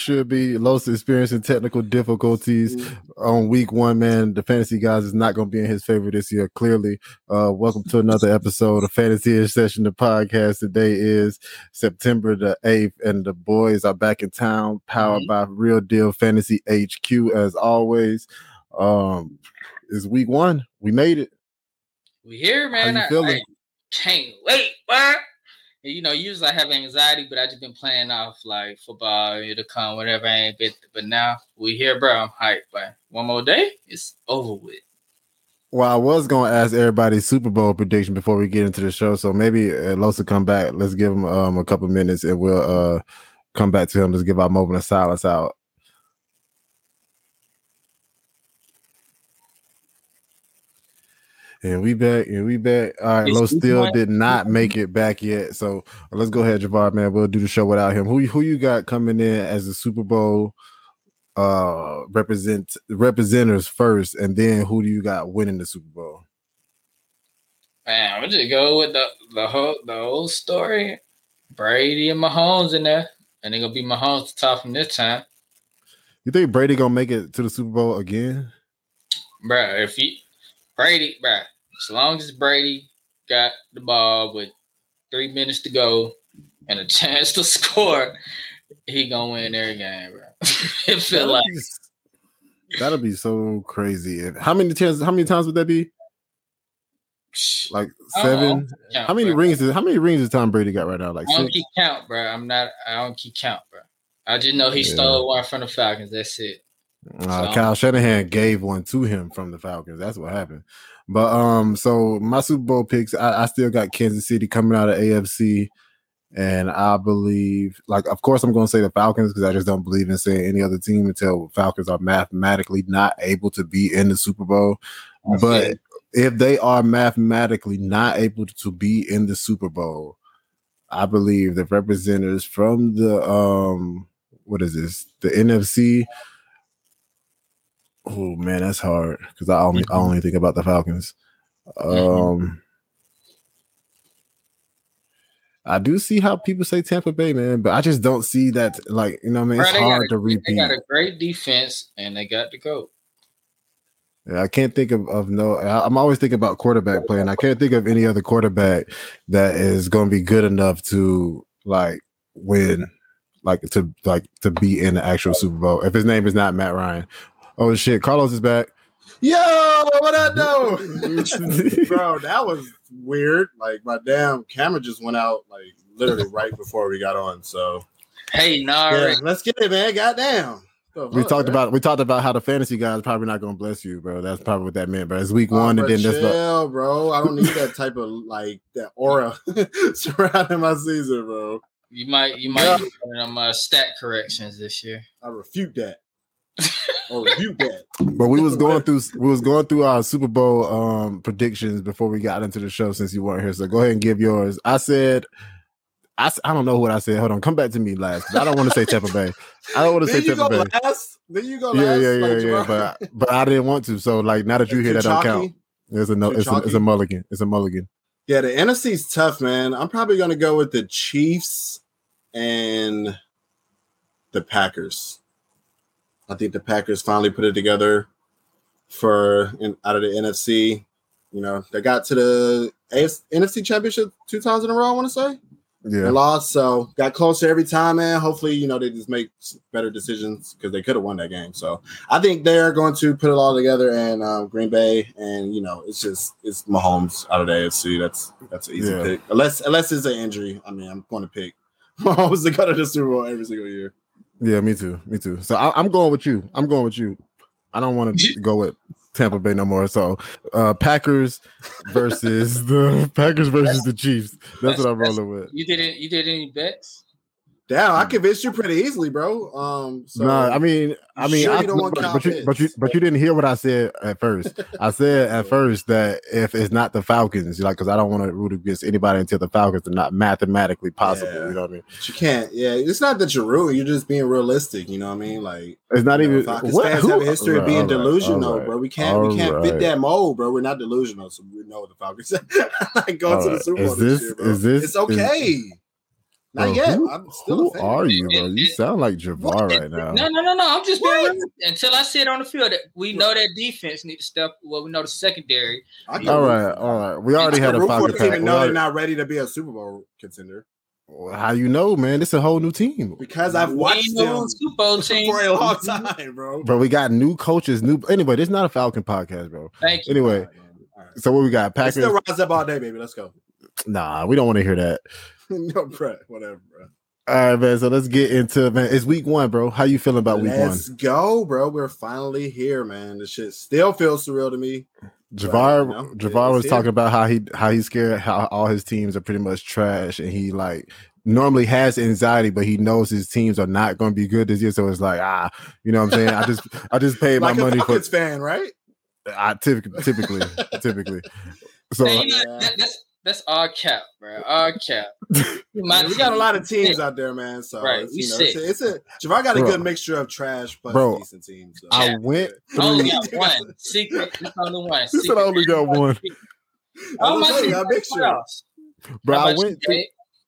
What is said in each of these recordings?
should be. Los experiencing technical difficulties on week one. Man, the fantasy guys is not going to be in his favor this year. Clearly, uh, welcome to another episode of Fantasy Session. The podcast today is September the eighth, and the boys are back in town, powered Mhm. by Real Deal Fantasy HQ. As always, um, it's week one. We made it. We here, man. you I, feeling? I can't wait, boy. You know, usually I have anxiety, but I just been playing off like football, you to come, whatever. I ain't bit, but now we here, bro. I'm hyped, but one more day, it's over with. Well, I was to ask everybody's Super Bowl prediction before we get into the show, so maybe uh, Los will come back. Let's give him um, a couple minutes, and we'll uh, come back to him. Let's give our moment of silence out. And we back, and we back. All right, Los still did not make it back yet, so let's go ahead, Javar. Man, we'll do the show without him. Who who you got coming in as the Super Bowl uh represent representatives first, and then who do you got winning the Super Bowl? Man, I'm just go with the the whole the whole story. Brady and Mahomes in there, and they're gonna be Mahomes to top from this time, You think Brady gonna make it to the Super Bowl again? bro. If he Brady, bro, as long as Brady got the ball with three minutes to go and a chance to score, he gonna win every game, bro. it feel That'll like be- that'll be so crazy. And How many times? How many times would that be? Like seven? count, How many bro. rings? Is, how many rings does Tom Brady got right now? Like I don't six. keep count, bro. I'm not. I don't keep count, bro. I just know he Yeah. stole one from the Falcons. That's it. Uh, So- Kyle Shanahan gave one to him from the Falcons. That's what happened. But um, so my Super Bowl picks, I, I still got Kansas City coming out of AFC, and I believe, like, of course, I'm going to say the Falcons because I just don't believe in saying any other team until Falcons are mathematically not able to be in the Super Bowl. But it. if they are mathematically not able to be in the Super Bowl, I believe the representatives from the um, what is this? The NFC. Oh man, that's hard because I only I only think about the Falcons. Um, Mhm. I do see how people say Tampa Bay, man, but I just don't see that. Like you know, what I mean, it's hard a- to repeat. They got a great defense and they got the goat. Yeah, I can't think of, of no. I- I'm always thinking about quarterback play, and I can't think of any other quarterback that is going to be good enough to like win, like to like to be in the actual Super Bowl. If his name is not Matt Ryan. Oh shit, Carlos is back. Yo, what I know? Bro, that was weird. Like my damn camera just went out like literally right before we got on. So Hey, yeah, Nari. let's get it, man. Goddamn. The We fuck, talked man? about we talked about how the fantasy guys probably not going to bless you, bro. That's probably what that meant, bro. It's week Oh, one, bro, and then this. chill, bro. I don't need that type of like that aura surrounding my season, bro. You might you might Yeah. do one of uh, stat corrections this year. I refute that. Or refute that. But we was going through we was going through our Super Bowl um predictions before we got into the show since you weren't here. So go ahead and give yours. I said I, I don't know what I said. Hold on, come back to me last. I don't want to say Tampa Bay. I don't want to say Tampa Bay. last. Then you go Yeah, last. yeah, yeah, like, yeah. But but I didn't want to. So like now that you hear that don't count. It's a no. It's a, it's a mulligan. It's a mulligan. Yeah, the NFC's tough, man. I'm probably gonna go with the Chiefs and the Packers. I think the Packers finally put it together for in, out of the NFC. You know, they got to the AFC, NFC Championship two times in a row. I want to say they lost, so got closer every time, man. Hopefully, you know they just make better decisions because they could have won that game. So I think they're going to put it all together and um, Green Bay, and you know it's just it's Mahomes out of the AFC. That's that's an easy Yeah. pick, unless unless it's an injury. I mean, I'm going to pick Mahomes to go to the Super Bowl every single year. Yeah, me too. Me too. So I, I'm going with you. I'm going with you. I don't want to go with Tampa Bay no more. So uh Packers versus the Packers versus the Chiefs. That's, what I'm rolling with. You didn't you did any bets? Damn, I convinced you pretty easily, bro. Um, so no, I mean, I mean, sure I, you don't want but, but you, but you, but you didn't hear what I said at first. I said at first that if it's not the Falcons, like, because I don't want to root against anybody until the Falcons are not mathematically possible. Yeah. You know what I mean? But you can't. Yeah, it's not that you're rude. You're just being realistic. You know what I mean? Like, It's not you know, even. Falcons what- fans who- have a history of being right, delusional, right, bro. We can't. we can't fit that mold, bro. We're not delusional, so we know what the Falcons like going to the right. Super Bowl Is this, this- year, bro. is this- It's okay. Not Bro, yet. Who, I'm still a who fan. are you, bro? You sound like Javar right now. No, no, no, no. I'm just being What? real. until I see it on the field. We know that defense need to step. Well, we know the secondary. I can All root right, for all them. right. We already had a root for Falcon team pack. and We know they're not ready to be a Super Bowl contender How you know, man? It's a whole new team. because I've watched ain't them Super Bowl team. for a long mm-hmm. time, bro. Bro, we got new coaches, new anyway, this is not a Falcon podcast, bro. Thank you. Anyway, all right, all right. so what we got? Let's Packers. still rise up all day, baby. Let's go. Nah, we don't want to hear that. no, bro. Whatever, bro. All right, man. So let's get into it, man. It's week one, bro. How you feeling about week one? Let's go, bro. We're finally here, man. This shit still feels surreal to me. one? Javar, you know, Javar was here. talking about how he how he's scared, how all his teams are pretty much trash, and he like normally has anxiety, but he knows his teams are not going to be good this year. So it's like ah, you know what I'm saying? I just I just paid Like my a money for Falcons fan, right? I typically typically typically. So Hey, you know, Yeah. that, that's that's all cap, bro. All cap. Man, we got a lot of teams out there, man. So Right, it's, we you know, sick. it's, a, it's a Javar got a Bro. good mixture of trash plus Bro, decent teams. So. I went I through. only got one secret. It's only one. He said I only got one. I was my saying, team a play mixture. Bro, I went through.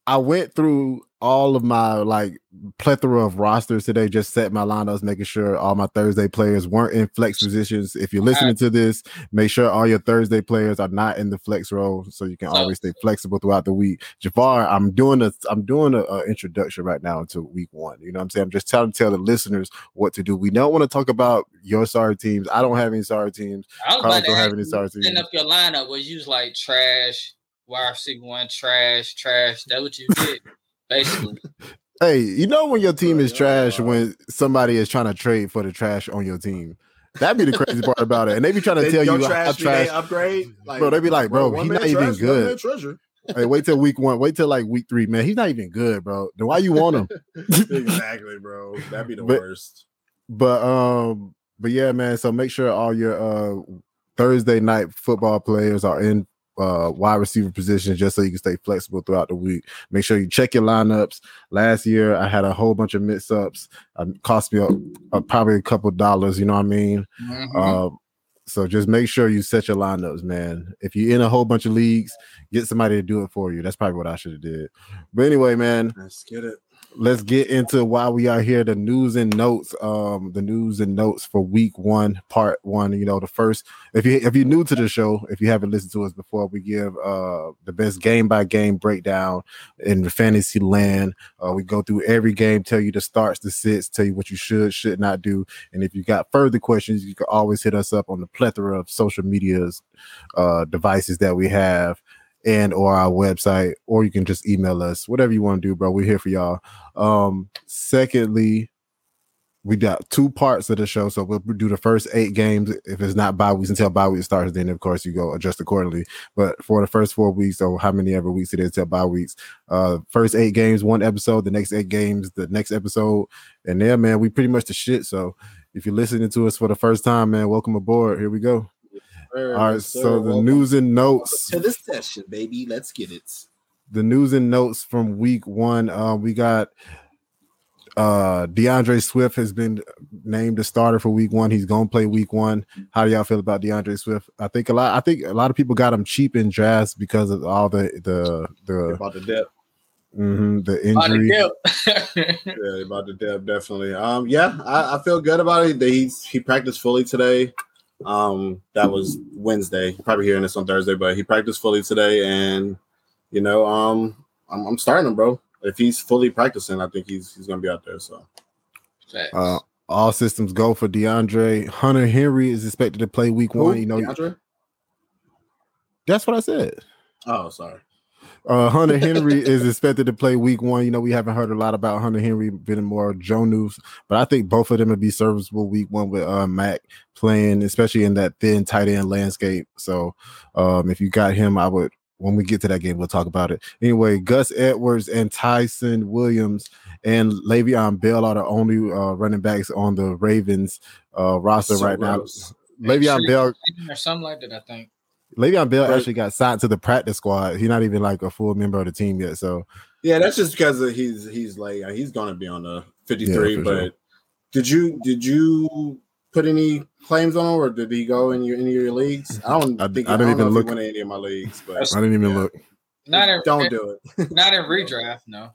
I went through all of my like plethora of rosters today, just set my lineups, making sure all my Thursday players weren't in flex positions. If you're listening to this, make sure all your Thursday players are not in the flex role, so you can So- always stay flexible throughout the week. Jafar, I'm doing a I'm doing a, a introduction right now into week one. You know what I'm saying? I'm just trying to tell the listeners what to do. We don't want to talk about your sorry teams. I don't have any sorry teams. I was Carlos don't have any sorry teams. up your lineup was used like trash, wide receiver one, trash, trash. That's what you did, basically. Hey, you know when your team is trash when somebody is trying to trade for the trash on your team. That'd be the crazy part about it. And they be trying to They- tell you trash, how trash. they upgrade. Like, Bro, they be like, bro, one he not even trash, good. minute treasure. hey, wait till week one. Wait till like week three, man. He's not even good, bro. Then why you want him? exactly, bro. That'd be the But- worst. But um, but yeah, man. So make sure all your uh Thursday night football players are in uh wide receiver positions just so you can stay flexible throughout the week. Make sure you check your lineups. Last year I had a whole bunch of mix ups. Um, cost me a, a, probably a couple dollars. You know what I mean? Mhm. Um, so just make sure you set your lineups, man. If you're in a whole bunch of leagues, get somebody to do it for you. That's probably what I should have did. But anyway, man, Let's get it. Let's get into why we are here. The news and notes. Um, the news and notes for week one, part one. You know, the first. If you if you're new to the show, if you haven't listened to us before, we give uh the best game by game breakdown in the fantasy land. Uh, we go through every game, tell you the starts, the sits, tell you what you should should not do. And if you got further questions, you can always hit us up on the plethora of social medias uh devices that we have and or our website, or you can just email us, whatever you want to do, bro. We're here for y'all. Um, secondly, we got two parts of the show, so we'll do the first eight games. If it's not bye weeks until bye week starts, then of course you go adjust accordingly. But for the first four weeks, or how many ever weeks it is till bye weeks, uh, first eight games, one episode, the next eight games, the next episode, and there, man, we pretty much the shit. So if you're listening to us for the first time, man, welcome aboard. Here we go. All right, so the news and notes to this session, baby. Let's get it. the news and notes from week one. Um, we got uh DeAndre Swift has been named the starter for week one. He's gonna play week one. How do y'all feel about DeAndre Swift? I think a lot. I think a lot of people got him cheap in drafts because of all the the the About the depth. mhm, the On the injury. Yeah, about the depth, definitely. Um, yeah, I, I feel good about it. That He's he practiced fully today. Um, that was Wednesday. You're probably hearing this on Thursday, but he practiced fully today, and you know, um, I'm, I'm starting him, bro. If he's fully practicing, I think he's he's gonna be out there. So Uh, all systems go for DeAndre. Hunter Henry is expected to play week one. You know, DeAndre? that's what I said. Oh, sorry. Uh, Hunter Henry is expected to play week one. You know, we haven't heard a lot about Hunter Henry, been more Joe news, but I think both of them would be serviceable week one with uh, Mac playing, especially in that thin tight end landscape. So, um, if you got him, I would. When we get to that game, we'll talk about it. Anyway, Gus Edwards and Ty'Son Williams and Le'Veon Bell are the only uh, running backs on the Ravens uh, roster So right gross. now. Le'Veon Bell or something like that. I think. Le'Veon Bell Right. actually got signed to the practice squad. He's not even like a full member of the team yet. So Yeah, that's just because he's he's like he's gonna be on the 53. Yeah, but sure. did you did you put any claims on him or did he go in your any of your leagues? I don't I- think I I, didn't don't even look. he in any of my leagues, but I didn't even Yeah. look. Not in don't do it. not in redraft. No.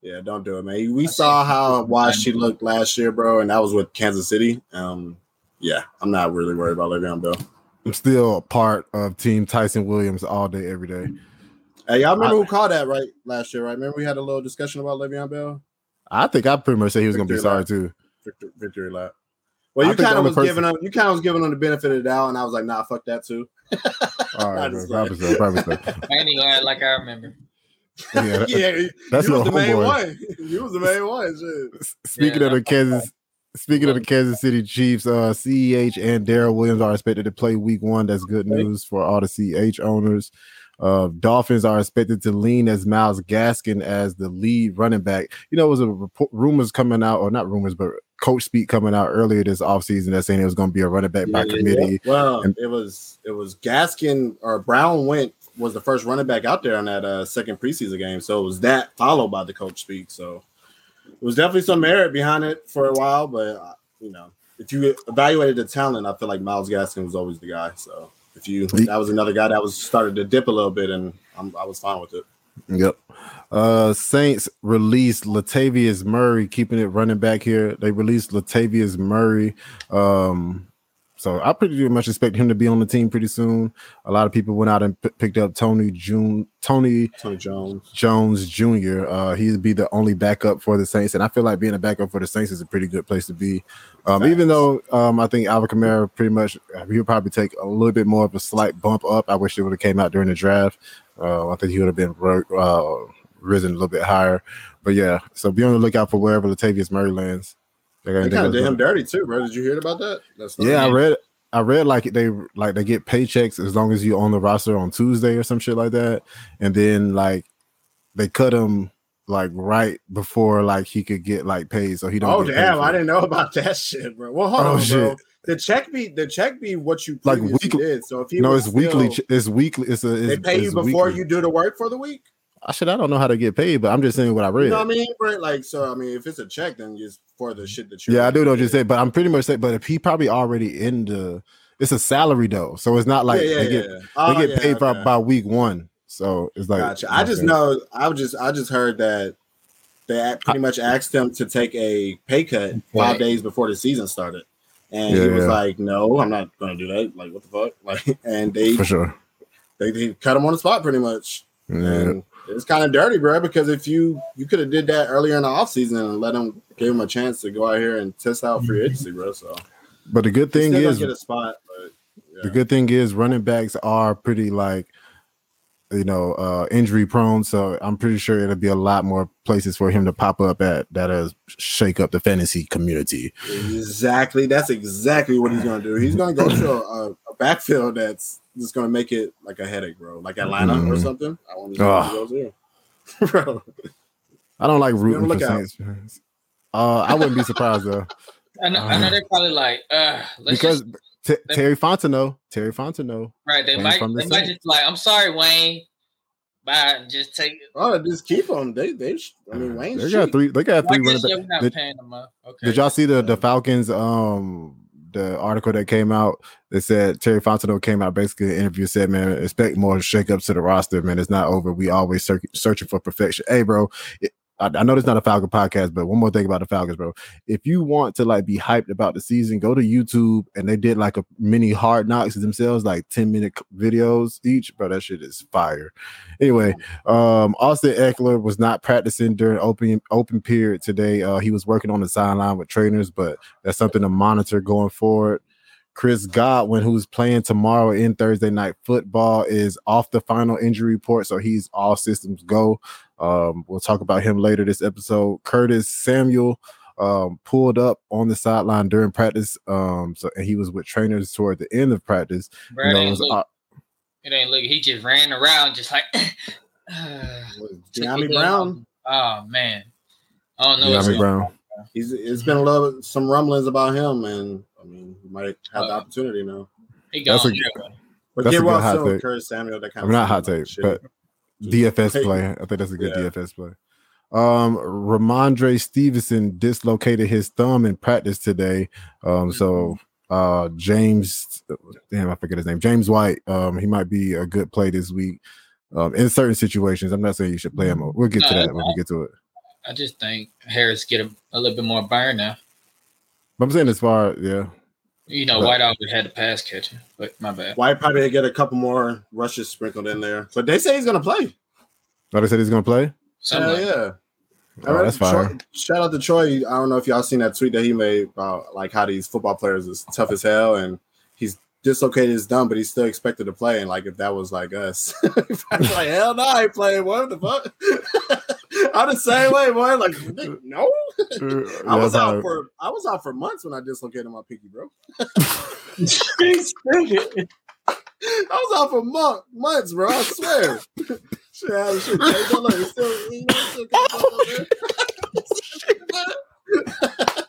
Yeah, don't do it, man. We I saw how why she looked last year, bro, and that was with Kansas City. Um, yeah, I'm not really worried about Le'Veon Bell. I'm still a part of Team Ty'Son Williams all day, every day. Hey, y'all remember I- who called that right last year, right? Remember we had a little discussion about Le'Veon Bell? I think I pretty much said he was going to be sorry lap. too. Victory, victory lap. Well, you kind of was person- giving him, you kind of was giving him the benefit of the doubt, and I was like, nah, fuck that too. All right, I bro. just Probably like- so. Probably so. I ain't even act like I remember. Yeah, that- yeah, that's you was the main homeboy. one. You was the main one. Shit. Speaking Yeah. of the Kansas, speaking of the Kansas City Chiefs, uh, CEH and Darrel Williams are expected to play Week One. That's good news for all the CH owners. Uh, Dolphins are expected to lean as Myles Gaskin as the lead running back. You know, it was a report, rumors coming out, or not rumors, but coach speak coming out earlier this offseason that saying it was going to be a running back by Yeah, yeah, committee. yeah. Well, And- it was it was Gaskin or Brown went was the first running back out there on that uh, second preseason game. So it was that followed by the coach speak. So it was definitely some merit behind it for a while, but uh, you know, if you evaluated the talent, I feel like Myles Gaskin was always the guy. So if you that was another guy that was started to dip a little bit, and I'm, I was fine with it. Yep. Uh Saints released Latavius Murray, keeping it running back here. They released Latavius Murray. Um, so I pretty much expect him to be on the team pretty soon. A lot of people went out and p- picked up Tony June, Tony Tony Jones. Jones Jr. Uh, he'd be the only backup for the Saints, and I feel like being a backup for the Saints is a pretty good place to be. Um, even though um, I think Alvin Kamara pretty much he'll probably take a little bit more of a slight bump up. I wish it would have came out during the draft. Uh, I think he would have been uh, risen a little bit higher. But yeah, so be on the lookout for wherever Latavius Murray lands. They kind of did him dirty too, bro. Did you hear about that? That's yeah, I read. I read like they like they get paychecks as long as you on the roster on Tuesday or some shit like that, and then like they cut him like right before like he could get like paid, so he don't. Oh damn! I didn't know about that shit, bro. Well, hold Oh, on, bro. shit. The check be the check be what you Like weekly- did. So if he No, it's weekly. still- ch- It's weekly. It's a. It's, they pay you before weekly. you do the work for the week. I should. I don't know how to get paid, but I'm just saying what I read. You know what I mean? Right? Like so. I mean, if it's a check, then just for the shit that you. yeah, I do know what you said, but I'm pretty much saying. But if he probably already in the, it's a salary though, so it's not like yeah, yeah, they get yeah. they Oh, get yeah, paid by, okay. by week one. So it's like Gotcha. I just know. I just. I just heard that they pretty much asked him to take a pay cut five Right. days before the season started, and Yeah, he was yeah. like, "No, I'm not going to do that. Like, what the fuck?" Like, and they for sure. they, they cut him on the spot pretty much. Yeah. And it's kind of dirty, bro, because if you you could have did that earlier in the offseason and let him give him a chance to go out here and test out free agency, bro. So But the good thing is, get a spot, but The good thing is running backs are pretty like you know uh injury prone so i'm pretty sure it'll be a lot more places for him to pop up at that'll shake up the fantasy community exactly that's exactly what he's gonna do. He's gonna go to a, a backfield that's just gonna make it like a headache, bro. Like Atlanta or Mhm. something. I want to see Ugh. what he goes there. bro. i don't like rooting for look out. saints fans. uh i wouldn't be surprised though I know, I know they're probably like, uh, let's because just, T- terry fontenot terry fontenot right. They might, from the they might just like, I'm sorry, Wayne. Bye. Just take it. Oh, just keep him. They they. sh- I mean, Wayne. they got three they got three guess running you're backs not Did- paying them up. Okay. Did y'all see the the Falcons um the article that came out that said Terry Fontenot came out basically in an interview said, man, expect more shakeups to the roster, man. It's not over. We always search, searching for perfection. Hey, bro, I, I know it's not a Falcon podcast, but one more thing about the Falcons, bro. If you want to like be hyped about the season, go to YouTube and they did like a mini hard knocks themselves, like 10 minute videos each, bro. That shit is fire. Anyway, um, Austin Ekeler was not practicing during open open period today. Uh, he was working on the sideline with trainers, but that's something to monitor going forward. Chris Godwin, who's playing tomorrow in Thursday night football, is off the final injury report, so he's all systems go. Um, we'll talk about him later this episode. Curtis Samuel um, pulled up on the sideline during practice. Um, so and he was with trainers toward the end of practice. Bro, You it, know, it ain't was, look, it ain't look. He just ran around, just like. took Dyami Brown. Oh man, I don't know. what's Dyami Brown. He's it's been a little some rumblings about him, and I mean, he might have the Uh, opportunity now. He That's gone. a- everywhere. But that's get a well good hot soon, take. Curtis Samuel. That kind I'm of not hot take, but DFS play. I think that's a good Yeah. DFS play. Um, Rhamondre Stevenson dislocated his thumb in practice today. Um, so uh, James, damn, I forget his name. James White. Um, he might be a good play this week. Um, in certain situations, I'm not saying you should play him. We'll get to No, that when we get to it. I just think Harris get a, a little bit more burn now. But I'm saying as far, yeah, You know, But- White always had the pass catcher, but my bad. White probably get a couple more rushes sprinkled in there, but they say he's gonna play. Oh, they said he's gonna play. Something Hell like- yeah. Oh, that's Troy- fine. shout out to Troy. I don't know if y'all seen that tweet that he made about like how these football players is tough as hell, and he's dislocated his thumb, but he's still expected to play. And like if that was like us, like hell no, I ain't playing. What the fuck? I'm the same way, boy. Like no, uh, I was out for I was out for months when I dislocated my pinky, bro. I was out for month, months, bro. I swear. shit, I shit, changed. Look, it's still, you know, it's still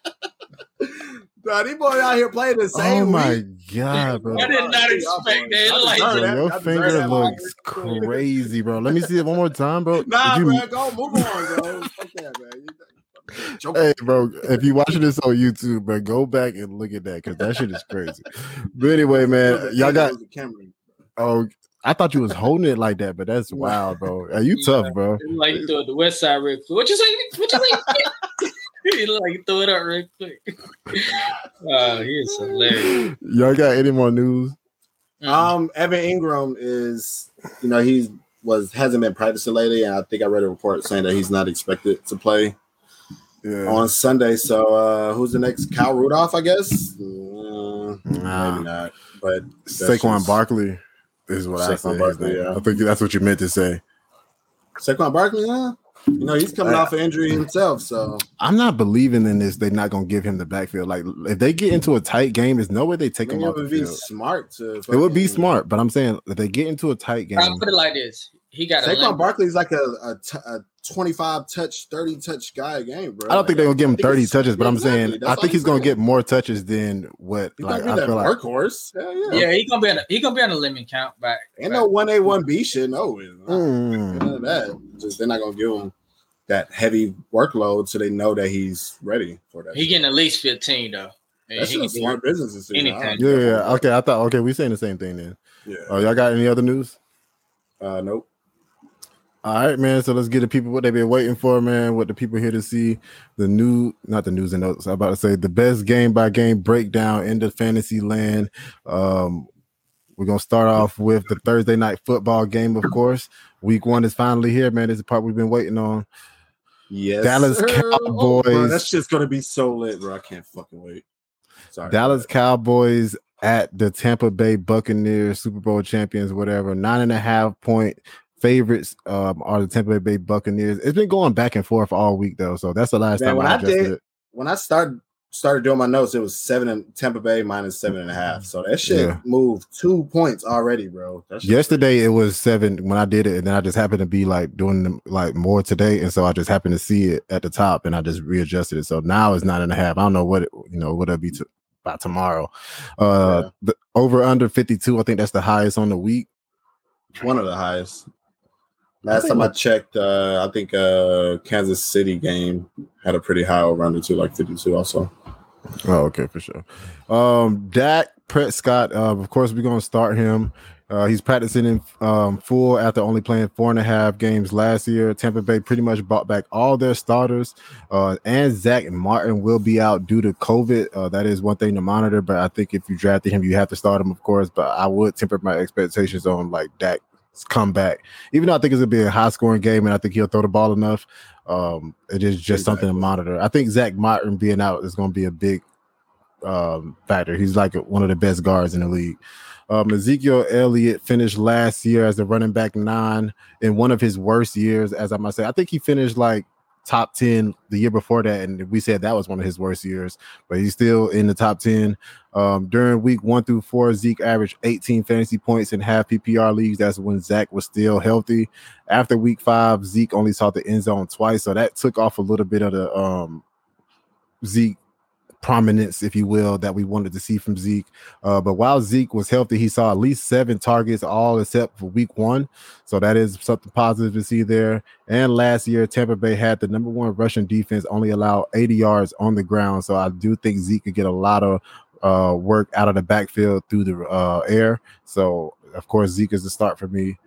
Nah, these boys out here playing the same. Oh my week. god, bro. I did not expect that. Like- Bro, that. your I finger that. looks crazy, bro. Let me see it one more time, bro. Nah, Did you- bro, go move on, bro. Fuck that, man. Hey, bro, if you're watching this on YouTube, bro, go back and look at that because that shit is crazy. But anyway, man, y'all got. It camera. Oh, I thought you was holding it like that, but that's wild, bro. Are you Yeah. tough, bro? It's like you throw it the west side real quick. What you say? What you say? he like you throw it up real quick. Oh, he is hilarious. Y'all got any more news? Um, Evan Engram is, you know, he's was hasn't been practicing lately, and I think I read a report saying that he's not expected to play Yeah, on Sunday. So, uh, who's the next? Kyle Rudolph, I guess. Uh, Nah. maybe not, but that's Saquon just- Barkley is what I Saquon said. Barkley, yeah. I think that's what you meant to say. Saquon Barkley, huh? You know, he's coming Uh, off an injury himself, so I'm not believing in this. They're not gonna give him the backfield. Like if they get into a tight game, there's no way they I take mean, him it off the would be field. smart to. It would be fucking- smart, but I'm saying if they get into a tight game, I'll put it like this: He got Saquon limp. Barkley's like a, a, t- a 25 touch, 30 touch guy a game, bro. I don't think they're gonna give him 30 touches, but I'm saying that's I think I'm he's gonna get more touches than what He's like gonna I be that feel like workhorse. Hell yeah. Yeah, he gonna be on. A, he gonna be on a limit count back. Ain't no one A one B shit. No. Mm. None of that. Just they're not gonna give him that heavy workload, so they know that he's ready for that. He getting at least fifteen though. And That's he just smart business decision. anything. I Yeah, yeah. Okay, I thought okay, we saying the same thing then. yeah. Oh, y'all got any other news? Uh, nope. All right, man. So let's get the people what they've been waiting for, man. What the people here to see the new, not the news and notes. I'm about to say the best game by game breakdown in the fantasy land. Um, we're gonna start off with the Thursday night football game, of course. Week one is finally here, man. This is the part we've been waiting on. Yes. Dallas sir. Cowboys. bro, that's just gonna be so lit, bro. I can't fucking wait. Sorry. Dallas Cowboys at the Tampa Bay Buccaneers, Super Bowl champions, whatever. Nine and a half point favorites um, are the Tampa Bay Buccaneers. It's been going back and forth all week though, so that's the last Man, time when I I did- it. when I started started doing my notes, it was seven and Tampa Bay minus seven and a half. So that shit Yeah. moved two points already, bro. Yesterday it was seven when I did it, and then I just happened to be like doing them like more today, and so I just happened to see it at the top, and I just readjusted it. So now it's nine and a half. I don't know what it, you know what it'll be to, by tomorrow. Uh, Yeah. the over under fifty two. I think that's the highest on the week. one of the highest. Last time I checked, uh, I think uh, Kansas City game had a pretty high over under too, like 52 also. Oh, okay, for sure. Um, Dak Prescott, uh, of course, we're gonna start him. Uh, he's practicing in um, full after only playing four and a half games last year. Tampa Bay pretty much brought back all their starters, uh, and Zack Martin will be out due to COVID. Uh, that is one thing to monitor, but I think if you drafted him, you have to start him, of course. But I would temper my expectations on like Dak's comeback, even though I think it's gonna be a high scoring game, and I think he'll throw the ball enough. Um, it is just something to monitor. I think Zack Martin being out is going to be a big um, factor. He's like one of the best guards in the league. Um, Ezekiel Elliott finished last year as a running back nine in one of his worst years, as I might say. I think he finished like top 10 the year before that, and we said that was one of his worst years, but he's still in the top 10. Um, during week one through four, Zeke averaged 18 fantasy points in half PPR leagues. That's when Zach was still healthy. After week five, Zeke only saw the end zone twice, so that took off a little bit of the um, Zeke prominence, if you will, that we wanted to see from Zeke. Uh, but while Zeke was healthy, he saw at least seven targets, all except for week one. So that is something positive to see there. And last year, Tampa Bay had the number one rushing defense, only allowed 80 yards on the ground. So I do think Zeke could get a lot of uh, work out of the backfield through the uh, air. So, of course, Zeke is the start for me.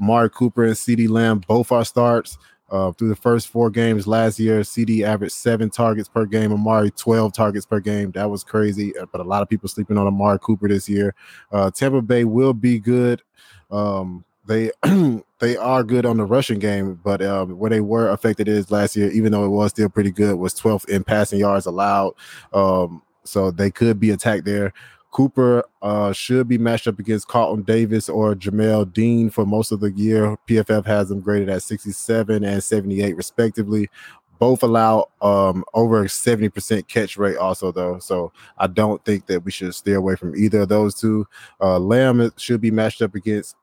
Amari Cooper and CeeDee Lamb both are starts. Uh, through the first four games last year, CeeDee averaged seven targets per game. Amari 12 targets per game. That was crazy. Uh, but a lot of people sleeping on Amari Cooper this year. Uh, Tampa Bay will be good. Um, they they are good on the rushing game, but um, where they were affected is last year, even though it was still pretty good, was 12th in passing yards allowed. Um, so they could be attacked there. Cooper uh, should be matched up against Carlton Davis or Jamel Dean for most of the year. PFF has them graded at 67 and 78, respectively. Both allow um, over 70% catch rate, also, though. So I don't think that we should stay away from either of those two. Uh, Lamb should be matched up against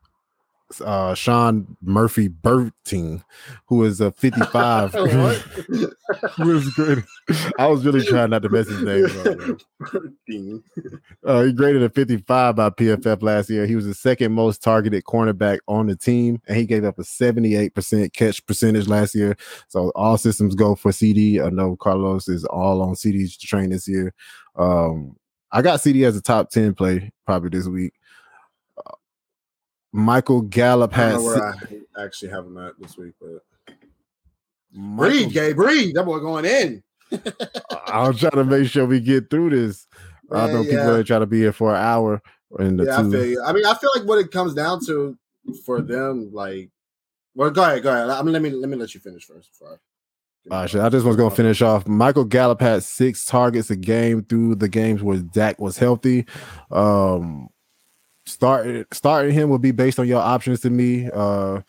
uh Sean Murphy-Bunting, who is a 55. who is great. I was really trying not to mess his name up. Uh, he graded a 55 by PFF last year. He was the second most targeted cornerback on the team, and he gave up a 78% catch percentage last year. So all systems go for CeeDee. I know Carlos is all on CeeDee's train this year. Um, I got CeeDee as a top 10 play probably this week. Michael Gallup I has where I actually have him at this week, but breathe, Gabe, breathe. That boy going in. I'm trying to make sure we get through this. I Yeah, know people yeah. are trying to be here for an hour in the Yeah, I two. feel you. I mean, I feel like what it comes down to for them, like, well, go ahead, go ahead. I mean, let me let me let you finish first. Before I, Uh, I just was gonna finish off. Michael Gallup had six targets a game through the games where Dak was healthy. Um, starting starting him will be based on your options to me. Uh,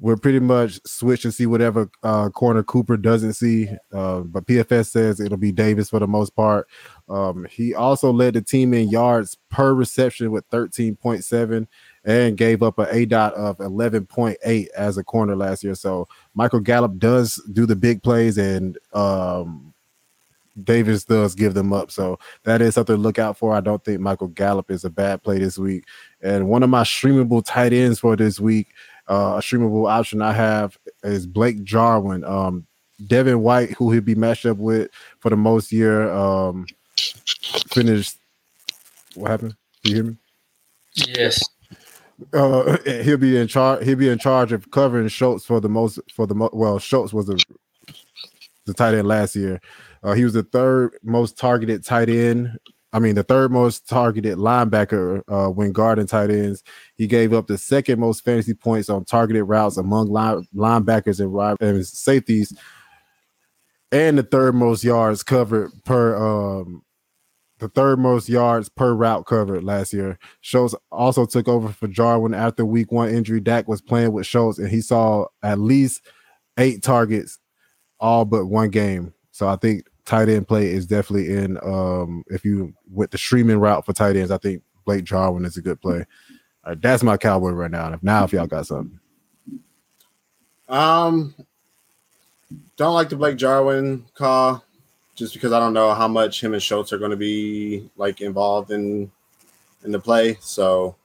we're pretty much switch and see whatever uh, corner Cooper doesn't see. Uh, but PFF says it'll be Davis for the most part. Um, he also led the team in yards per reception with 13.7 and gave up an aDOT of 11.8 as a corner last year. So Michael Gallup does do the big plays and um, Davis does give them up. So that is something to look out for. I don't think Michael Gallup is a bad play this week. And one of my streamable tight ends for this week, uh, a streamable option I have is Blake Jarwin. Um, Devin White, who he'll be matched up with for the most year, um, finished. What happened? Do you hear me? Yes. uh he'll be in charge he'll be in charge of covering Schultz for the most for the mo- well Schultz was the the tight end last year. Uh, he was the third most targeted tight end. I mean, the third most targeted linebacker uh, when guarding tight ends. He gave up the second most fantasy points on targeted routes among line, linebackers and, and safeties, and the third most yards covered per um, the third most yards per route covered last year. Schultz also took over for Jarwin after week one injury. Dak was playing with Schultz, and he saw at least eight targets, all but one game. So I think tight end play is definitely in. Um, if you went the streaming route for tight ends, I think Blake Jarwin is a good play. Right, that's my cowboy right now. If now, if y'all got something, Um, don't like the Blake Jarwin call, just because I don't know how much him and Schultz are going to be like involved in in the play. So,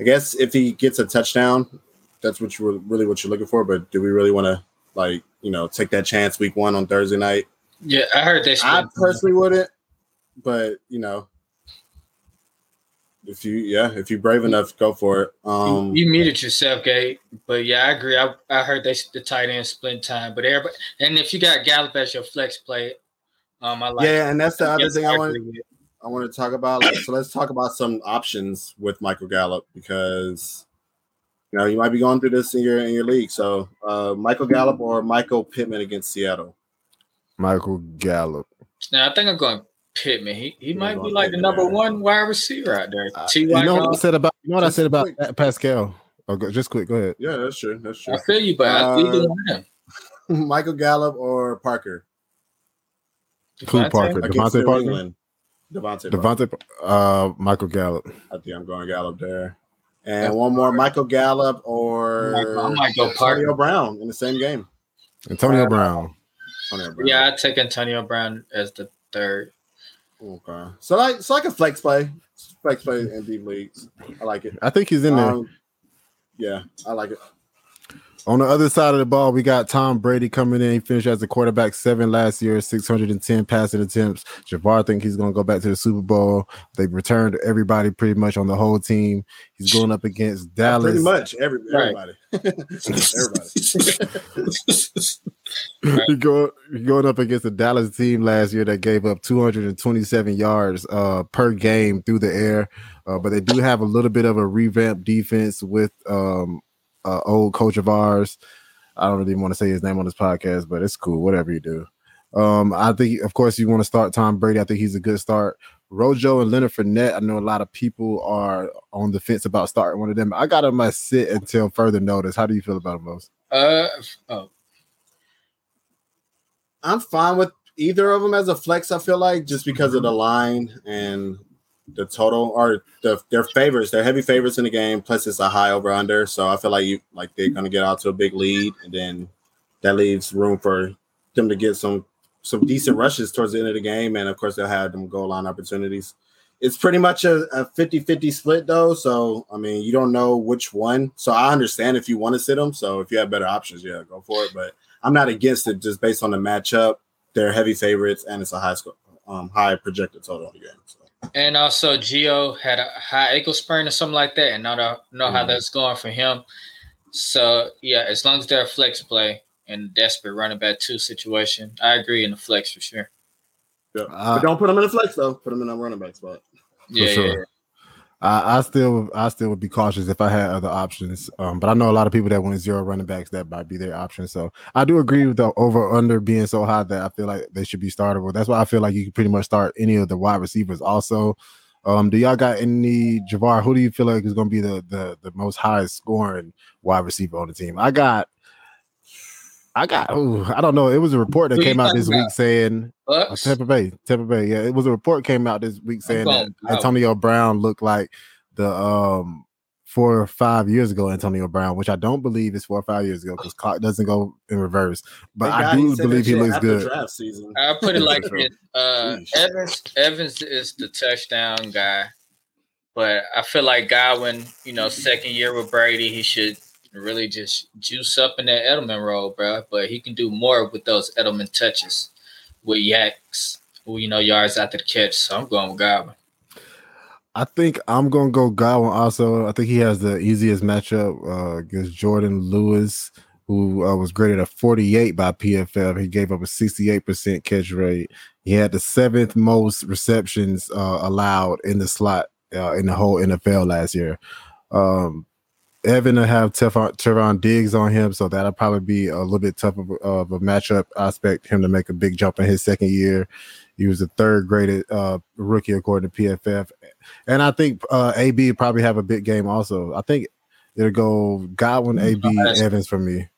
I guess if he gets a touchdown, that's what you were really what you're looking for. But do we really want to like you know take that chance week one on Thursday night? Yeah, I heard they I personally wouldn't, but you know, if you yeah, if you're brave enough, go for it. Um, you muted yourself, Gabe. But yeah, I agree. I, I heard they the tight end split time. But everybody, and if you got Gallup as your flex play, um, I like. yeah, and that's the other thing I want. I want to talk about. Like, so let's talk about some options with Michael Gallup because you know you might be going through this in your in your league. So uh, Michael Gallup or Michael Pittman against Seattle. Michael Gallup. Now I think I'm going Pittman. He he Yeah, might be like the number one wide receiver out there. Uh, you know what I Y. said about you know what I said about quick. Pa- Pascal. Oh, go, just quick, go ahead. Yeah, that's true. That's true. I feel you, but I Uh, either one of them. Michael Gallup or Parker Who Parker? against DeVante Parker? England. DeVante. DeVante, uh, Michael Gallup. I think I'm going Gallup there. And one more, Michael Gallup or I might- I go Parker. Antonio Brown in the same game. Antonio Brown. Antonio Brown. Yeah, I take Antonio Brown as the third. Okay. So like, it's like a flex play, flex play in deep leagues. I like it. I think he's in there. Um, yeah, I like it. On the other side of the ball, we got Tom Brady coming in. He finished as a quarterback seven last year, 610 passing attempts. Javar think he's going to go back to the Super Bowl. They returned everybody pretty much on the whole team. He's going up against Dallas. Pretty much every, Right. everybody. everybody. he go, he going up against the Dallas team last year that gave up 227 yards uh, per game through the air. Uh, but they do have a little bit of a revamped defense with um, uh, old coach of ours. I don't really want to say his name on this podcast, but it's cool. Whatever you do. Um, I think, of course, you want to start Tom Brady. I think he's a good start. Rojo and Leonard Fournette. I know a lot of people are on the fence about starting one of them. I got him at sit until further notice. How do you feel about them, most? Uh oh, I'm fine with either of them as a flex. I feel like just because of the mm-hmm. line and the total or the their favorites, they're heavy favorites in the game. Plus, it's a high over under, so I feel like you like they're gonna get out to a big lead, and then that leaves room for them to get some some decent rushes towards the end of the game, and of course they'll have them goal line opportunities. It's pretty much a, a 50-50 split though, so I mean you don't know which one. So I understand if you want to sit them. So if you have better options, yeah, go for it. But I'm not against it just based on the matchup. They're heavy favorites, and it's a high score, um, high projected total on the game. So. and also Geo had a high ankle sprain or something like that, and not know know how Mhm. that's going for him. So yeah, as long as they're a flex play and desperate running back two situation, I agree in the flex for sure. Yeah. Uh, but don't put them in the flex though. Put them in a running back spot. Yeah, sure. yeah, yeah. I, I still I still would be cautious if I had other options. Um, but I know a lot of people that went zero running backs that might be their option. So I do agree with the over under being so high that I feel like they should be startable. That's why I feel like you can pretty much start any of the wide receivers also. Um, do y'all got any Javar? Who do you feel like is going to be the, the the most highest scoring wide receiver on the team? I got, I got. Ooh, I don't know. It was a report that Who came out talking this week saying uh, Bucks. Tampa Bay, Tampa Bay. Yeah, it was a report came out this week saying that. Antonio Brown looked like the um four or five years ago Antonio Brown, which I don't believe is four or five years ago because clock doesn't go in reverse. But Thank I do said believe he looks good. Draft season. I put it like this: uh, Evans. Evans is the touchdown guy, but I feel like Godwin. You know, second year with Brady, he should really just juice up in that Edelman role, bro. But he can do more with those Edelman touches with Yaks, who you know yards after the catch. So I'm going with Godwin. I think I'm gonna go Godwin. Also, I think he has the easiest matchup uh, against Jourdan Lewis, who uh, was graded a 48 by PFF. He gave up a 68% catch rate. He had the seventh most receptions uh, allowed in the slot uh, in the whole NFL last year. Um, Evan will have Tefon, Trevon Diggs on him, so that'll probably be a little bit tough of, a- of a matchup. I expect him to make a big jump in his second year. He was the third graded uh, rookie according to PFF, and I think uh, AB probably have a big game also. I think it'll go Godwin, AB, that's- Evans for me.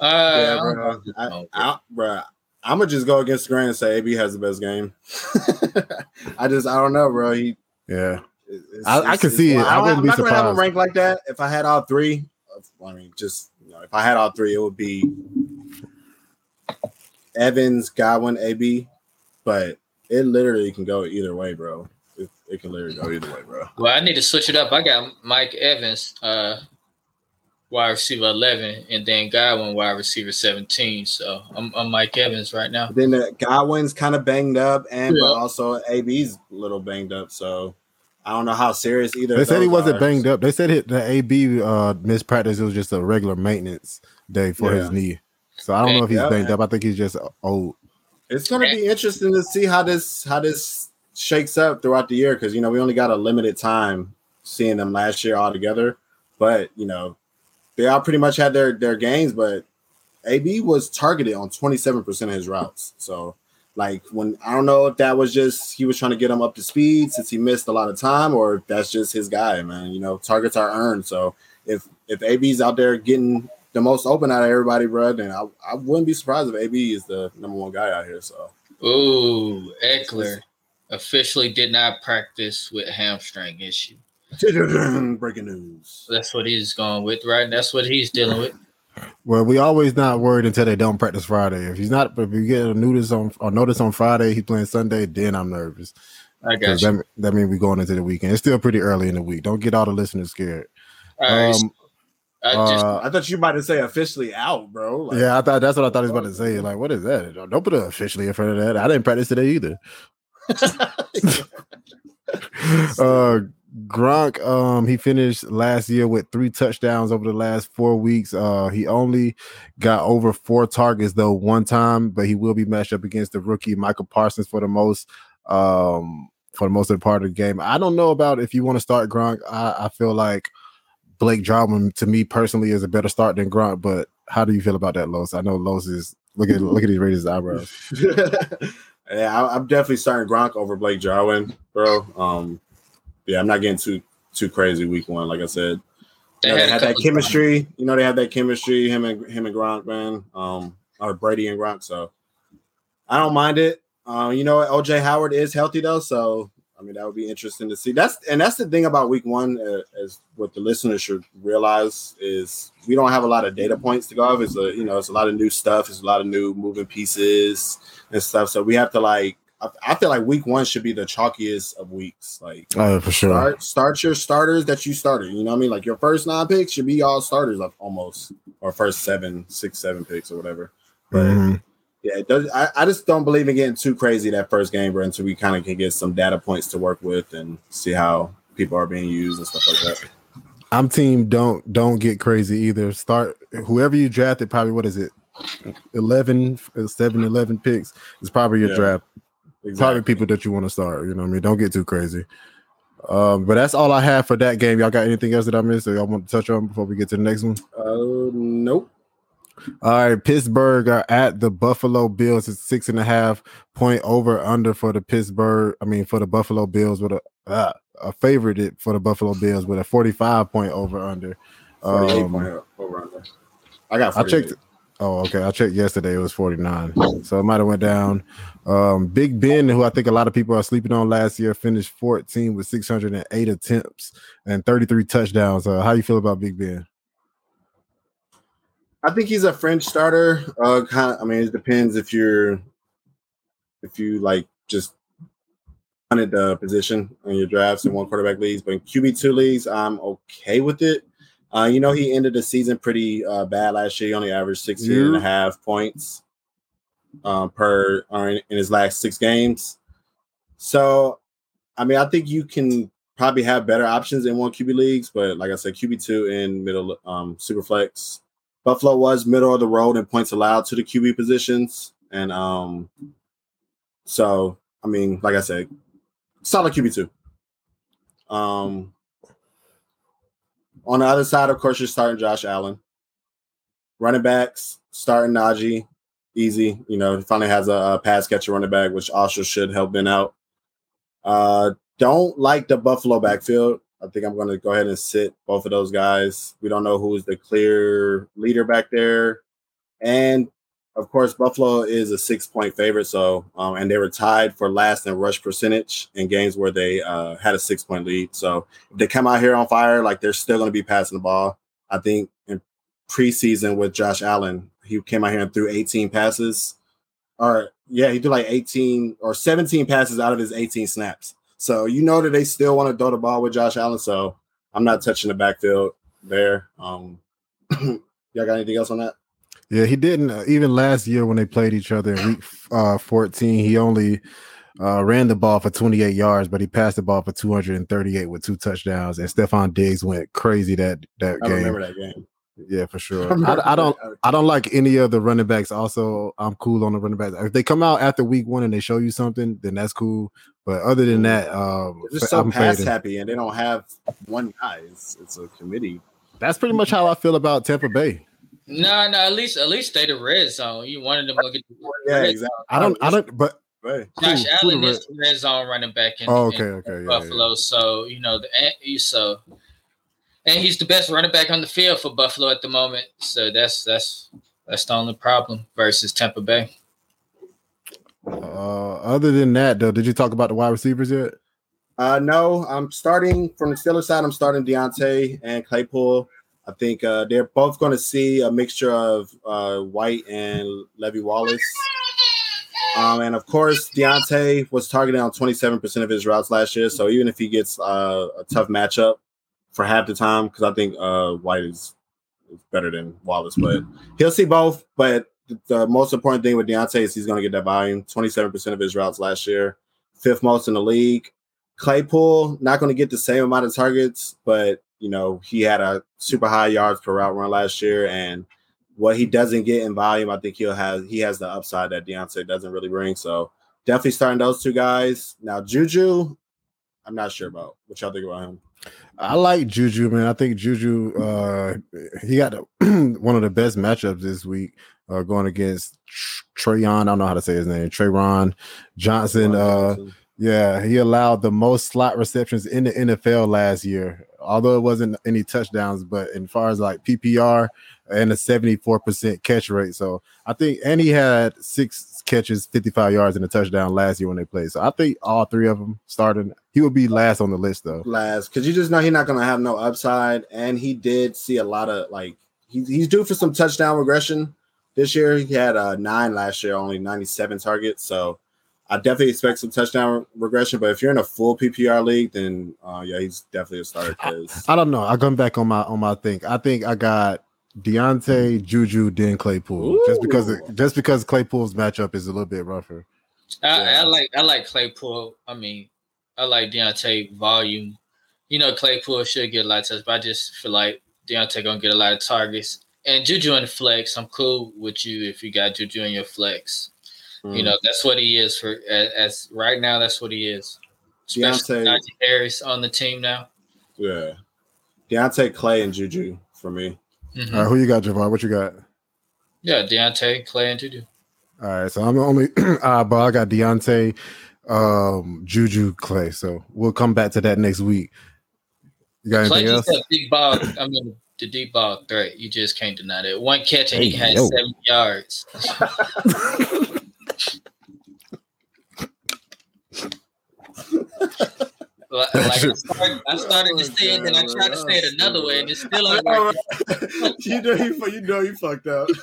Uh, Yeah, I'm bro. going- I, I, bro. I'm gonna just go against the grain and say AB has the best game. I just I don't know, bro. He Yeah, it's- I- I can see it. well, I don't- wouldn't I'm be not gonna have him surprised. ranked like that. If I had all three, I mean, just you know, if I had all three, it would be Evans, Godwin, AB. But it literally can go either way, bro. It, it can literally go either way, bro. Well, I need to switch it up. I got Mike Evans, uh, wide receiver eleven, and then Godwin, wide receiver seventeen. So I'm, I'm Mike Evans right now. But then the Godwin's kind of banged up, and Yeah. but also AB's a little banged up. So I don't know how serious either. they said he wasn't are. banged up. They said it, the AB uh, missed practice. It was just a regular maintenance day for his knee. So I don't know if he's Yeah, banged man. up. I think he's just old. It's going to be interesting to see how this how this shakes up throughout the year because you know we only got a limited time seeing them last year all together, but you know they all pretty much had their their games, but AB was targeted on twenty seven percent of his routes, so Like when I don't know if that was just he was trying to get him up to speed since he missed a lot of time, or if that's just his guy, man. You know, targets are earned. So if if AB's out there getting the most open out of everybody, bro, then I, I wouldn't be surprised if AB is the number one guy out here. So Ooh, Ekeler officially did not practice with hamstring issue. breaking news. That's what he's going with, right? That's what he's dealing with. Well, we always not worried until they don't practice Friday. If he's not, if you get a notice on or notice on Friday, he's playing Sunday, then I'm nervous. I got Because you. that, that means we're going into the weekend. It's still pretty early in the week. Don't get all the listeners scared. All right, Um, I just uh, I thought you might have say officially out, bro. Like, yeah, I thought that's what I thought he was about to say. Like, what is that? Don't put it officially in front of that. I didn't practice today either. uh Gronk, um, he finished last year with three touchdowns over the last four weeks. Uh, he only got over four targets though one time, but he will be matched up against the rookie Micah Parsons for the most, um, for the most of the part of the game. I don't know about if you want to start Gronk. I, I feel like Blake Jarwin to me personally is a better start than Gronk, but how do you feel about that, Los? I know Los is look at look at these raised eyebrows. yeah, I, I'm definitely starting Gronk over Blake Jarwin, bro. Um, yeah, I'm not getting too too crazy week one. Like I said, they you know, had they had that chemistry. You know, they had that chemistry. Him and him and Gronk, man. Um, or Brady and Gronk. So I don't mind it. Um, you know? OJ Howard is healthy though, so I mean that would be interesting to see. That's and that's the thing about week one, uh, as what the listeners should realize is we don't have a lot of data points to go off. It's a you know, it's a lot of new stuff. It's a lot of new moving pieces and stuff. So we have to like. I, I feel like week one should be the chalkiest of weeks. Like Oh, for sure. start start your starters that you started. You know what I mean? Like your first nine picks should be all starters, like almost, or first seven, six, seven picks or whatever. But Mhm. yeah, it does. I, I just don't believe in getting too crazy that first game, bro, until we kind of can get some data points to work with and see how people are being used and stuff like that. I'm team don't don't get crazy either. Start whoever you drafted, probably what is it? 11, 7, 11 picks is probably your Yeah, draft. Exactly. Probably people that you want to start. You know what I mean? Don't get too crazy. Um, but that's all I have for that game. Y'all got anything else that I missed or y'all want to touch on before we get to the next one? Uh, nope. All right, Pittsburgh are at the Buffalo Bills. It's six and a half point over under for the Pittsburgh. I mean, for the Buffalo Bills with a uh, a favorite it for the Buffalo Bills with a 45 point over under. 48 Um, point over under. I got I 48. checked. Oh, okay. I checked yesterday. It was 49. So it might have went down. Um, Big Ben, who I think a lot of people are sleeping on last year, finished 14 with 608 attempts and 33 touchdowns. Uh, how you feel about Big Ben? I think he's a French starter. Uh, kind of, I mean, it depends if you're, if you like just wanted the position in your drafts in one quarterback leagues, but in QB two leagues, I'm okay with it. Uh, you know, he ended the season pretty uh, bad last year. He only averaged 16 and a half points um, per in, in his last six games. So, I mean, I think you can probably have better options in one QB leagues, but like I said, QB two in middle um, super flex. Buffalo was middle of the road in points allowed to the QB positions, and um, so I mean, like I said, solid QB two. Um, on the other side, of course, you're starting Josh Allen. Running backs, starting Najee, easy. You know, he finally has a, a pass catcher running back, which also should help Ben out. Uh, don't like the Buffalo backfield. I think I'm going to go ahead and sit both of those guys. We don't know who is the clear leader back there, and of course, Buffalo is a six point favorite. So, um, and they were tied for last in rush percentage in games where they uh, had a six point lead. So, if they come out here on fire, like they're still going to be passing the ball. I think in preseason with Josh Allen, he came out here and threw 18 passes, or yeah, he threw like 18 or 17 passes out of his 18 snaps. So you know that they still want to throw the ball with Josh Allen. So I'm not touching the backfield there. Um, y'all got anything else on that? Yeah, he didn't. Uh, even last year when they played each other in week uh, 14, he only uh, ran the ball for 28 yards, but he passed the ball for 238 with two touchdowns. And Stefon Diggs went crazy that that I game. remember that game. Yeah, for sure. I, I don't. I don't like any of the running backs. Also, I'm cool on the running backs. If they come out after week one and they show you something, then that's cool. But other than that, um, They're just so I'm pass happy, and they don't have one guy. It's, it's a committee. That's pretty much how I feel about Tampa Bay. No, no, at least at least stay the red zone. You wanted them to get the Yeah, red exactly. I don't. I don't. But Right. Josh Who- who Allen the is the red zone running back in, Oh, in okay, okay, yeah, Buffalo. So you know the he's so, and he's the best running back on the field for Buffalo at the moment. So that's that's that's the only problem versus Tampa Bay. Uh, other than that, though, did you talk about the wide receivers yet? Uh, no, I'm starting from the Steelers side. I'm starting Diontae and Claypool. I think uh, they're both going to see a mixture of uh, White and Levi Wallace. Um, and of course, Diontae was targeted on 27% of his routes last year. So even if he gets uh, a tough matchup for half the time, because I think uh, White is, better than Wallace, but he'll see both. But the, the most important thing with Diontae is he's going to get that volume 27% of his routes last year, fifth most in the league. Claypool not going to get the same amount of targets, but you know he had a super high yards per route run last year, and what he doesn't get in volume, I think he'll have he has the upside that Diontae doesn't really bring. So definitely starting those two guys. Now Juju, I'm not sure about what y'all think about him. I like Juju, man. I think Juju, uh, he got one of the best matchups this week, uh, going against Trayon. I don't know how to say his name, Trayron Johnson. Uh, yeah, he allowed the most slot receptions in the NFL last year, although it wasn't any touchdowns, but as far as like PPR and a 74% catch rate. So I think, and he had six catches, 55 yards, and a touchdown last year when they played. So I think all three of them starting. He would be last on the list though. last because you just know he's not going to have no upside, and he did see a lot of like he, he's due for some touchdown regression this year. He had uh, nine last year, only 97 targets, so I definitely expect some touchdown regression. But if you're in a full PPR league, then uh, yeah, he's definitely a starter. Because I don't know. I come back on my on my thing. I think I got Diontae, Juju, then Claypool. Just because Ooh. just because Claypool's matchup is a little bit rougher. I, Yeah. I like I like Claypool. I mean, I like Diontae volume. You know, Claypool should get a lot of touches, but I just feel like Diontae gonna get a lot of targets. And Juju in the flex, I'm cool with you if you got Juju in your flex. Mm. You know, that's what he is for as, as right now. That's what he is. Especially Diontae- Harris on the team now. yeah, Diontae Clay and Juju for me. Mhm. All right, who you got, Javon? What you got? Yeah, Diontae, Clay, and Juju. All right, so I'm the only uh but I got Diontae, um, Juju, Clay. So we'll come back to that next week. You got Clay anything just else? a big ball. I mean, the deep ball threat. You just can't deny that. One catch and he had yo. seven yards. Like, like I, started, I started to say it, then I tried to say it another way, and it's still ain't working. you know you you know you fucked up.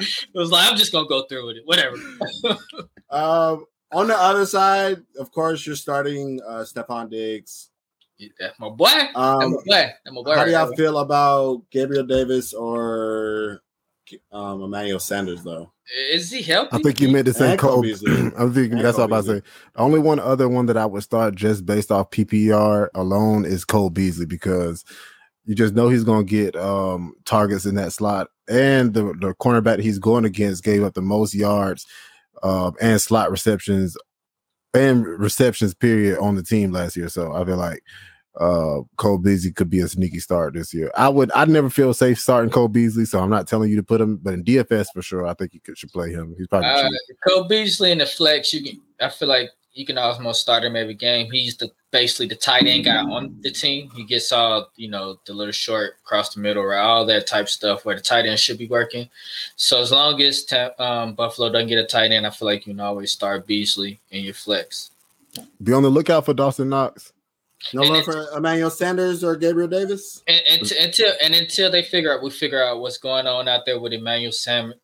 It was like I'm just gonna go through with it. Whatever. Um, on the other side, of course, you're starting uh, Stefon Diggs. That's my boy. That's my Um, boy. That's my boy. how do y'all feel about Gabriel Davis or um, Emmanuel Sanders, though? Is he healthy? I think you meant to say Cole Cole. Beasley. I'm thinking that's Cole all I'm about to say. The only one other one that I would start just based off PPR alone is Cole Beasley because you just know he's going to get um, targets in that slot, and the the cornerback he's going against gave up the most yards um, and slot receptions and receptions period on the team last year. So I feel like uh Cole Beasley could be a sneaky start this year. I would I'd never feel safe starting Cole Beasley, so I'm not telling you to put him, but in DFS for sure, I think you could, should play him. He's probably Uh. Cole Beasley in the flex, you can. I feel like you can almost start him every game. He's the basically the tight end guy on the team. He gets all you know the little short across the middle, right? All that type stuff where the tight end should be working. So as long as um, Buffalo doesn't get a tight end, I feel like you can always start Beasley in your flex. Be on the lookout for Dawson Knox. No love for Emmanuel Sanders or Gabriel Davis? And, and t- until and until they figure out, we figure out what's going on out there with Emmanuel Sam,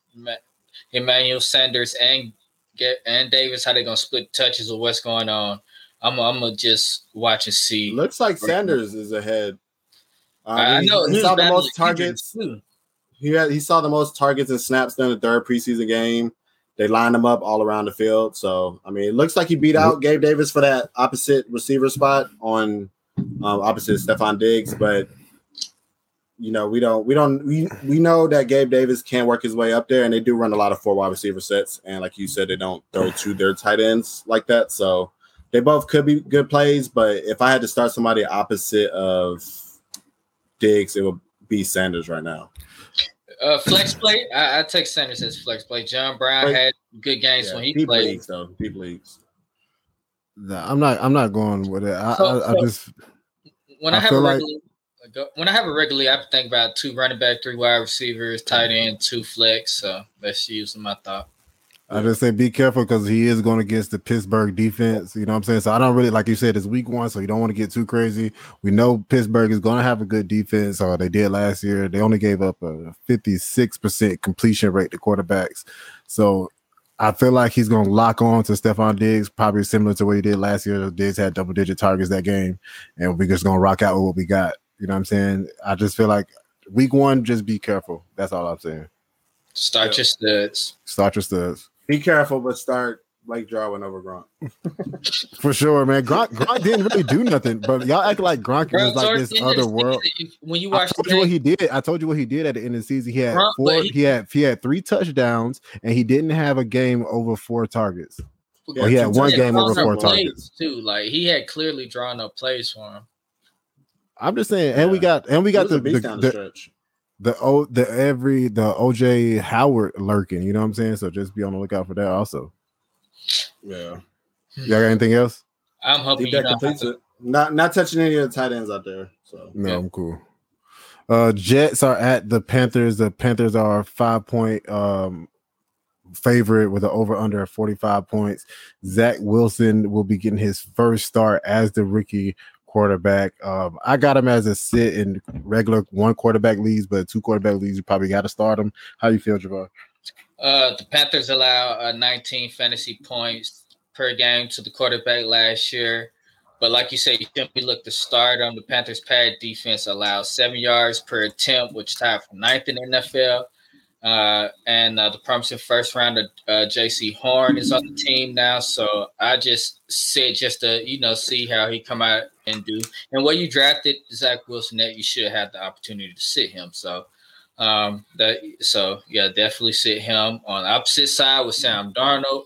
Emmanuel Sanders and get and Davis, how they gonna split touches or what's going on. I'm I'm gonna just watch and see. Looks like Sanders is ahead. Uh, I, I he- know he he's saw the most targets. He had he saw the most targets and snaps during the third preseason game. They lined him up all around the field. So I mean, it looks like he beat out Gabe Davis for that opposite receiver spot on um, opposite Stefon Diggs. But you know, we don't we don't we we know that Gabe Davis can work his way up there, and they do run a lot of four wide receiver sets. And like you said, they don't throw to their tight ends like that. So they both could be good plays. But if I had to start somebody opposite of Diggs, it would be Sanders right now. Uh, flex play. I, I take Sanders as flex play. John Brown Wait. had good games Yeah, when he deep played. leagues though. Deep leagues. Nah, I'm not. I'm not going with it. I, So- I, I so- just When I, I have a feel like- regular, when I have a regularly, I think about two running back, three wide receivers, tight end, two flex. So that's usually my thought. I just say be careful because he is going against the Pittsburgh defense. You know what I'm saying? So I don't really like you said it's week one, so you don't want to get too crazy. We know Pittsburgh is going to have a good defense, or they did last year. They only gave up a 56% completion rate to quarterbacks. So I feel like he's going to lock on to Stefon Diggs, probably similar to what he did last year. Diggs had double digit targets that game, and we're just going to rock out with what we got. You know what I'm saying? I just feel like week one, just be careful. That's all I'm saying. Start Yeah. your studs. Start your studs. Be careful, but start like Jarwin over Gronk. For sure, man. Gronk, Gronk didn't really do nothing, but y'all act like Gronk Bro, was like this other world. When you watch the told you what he did. I told you what he did at the end of the season. He had Gronk, four. He, he- had he had three touchdowns, and he didn't have a game over four targets. Yeah, Well, he had one he game over four targets. too. Like he had clearly drawn up plays for him. I'm just saying, and we got and we got the a the, down the the, stretch. The o the every the OJ Howard lurking. You know what I'm saying? So just be on the lookout for that. Also, Yeah. y'all got anything else? I'm hoping Think you that don't completes it. Not not touching any of the tight ends out there. So No, Yeah. I'm cool. Uh Jets are at the Panthers. The Panthers are five point um favorite with an over under of 45 points. Zach Wilson will be getting his first start as the rookie quarterback. Um, I got him as a sit in regular one quarterback leagues, but two quarterback leagues, you probably got to start him. How you feel, Javon? Uh, the Panthers allow uh, 19 fantasy points per game to the quarterback last year. But like you said, you simply look to start on the Panthers' pad defense allows seven yards per attempt, which tied for ninth in NFL. Uh, and uh, the promising first rounder, uh, Jaycee Horn, is on the team now. So I just sit just to you know see how he come out and do. And when you drafted Zach Wilson, that you should have the opportunity to sit him. So um, that so yeah, definitely sit him on opposite side with Sam Darnold.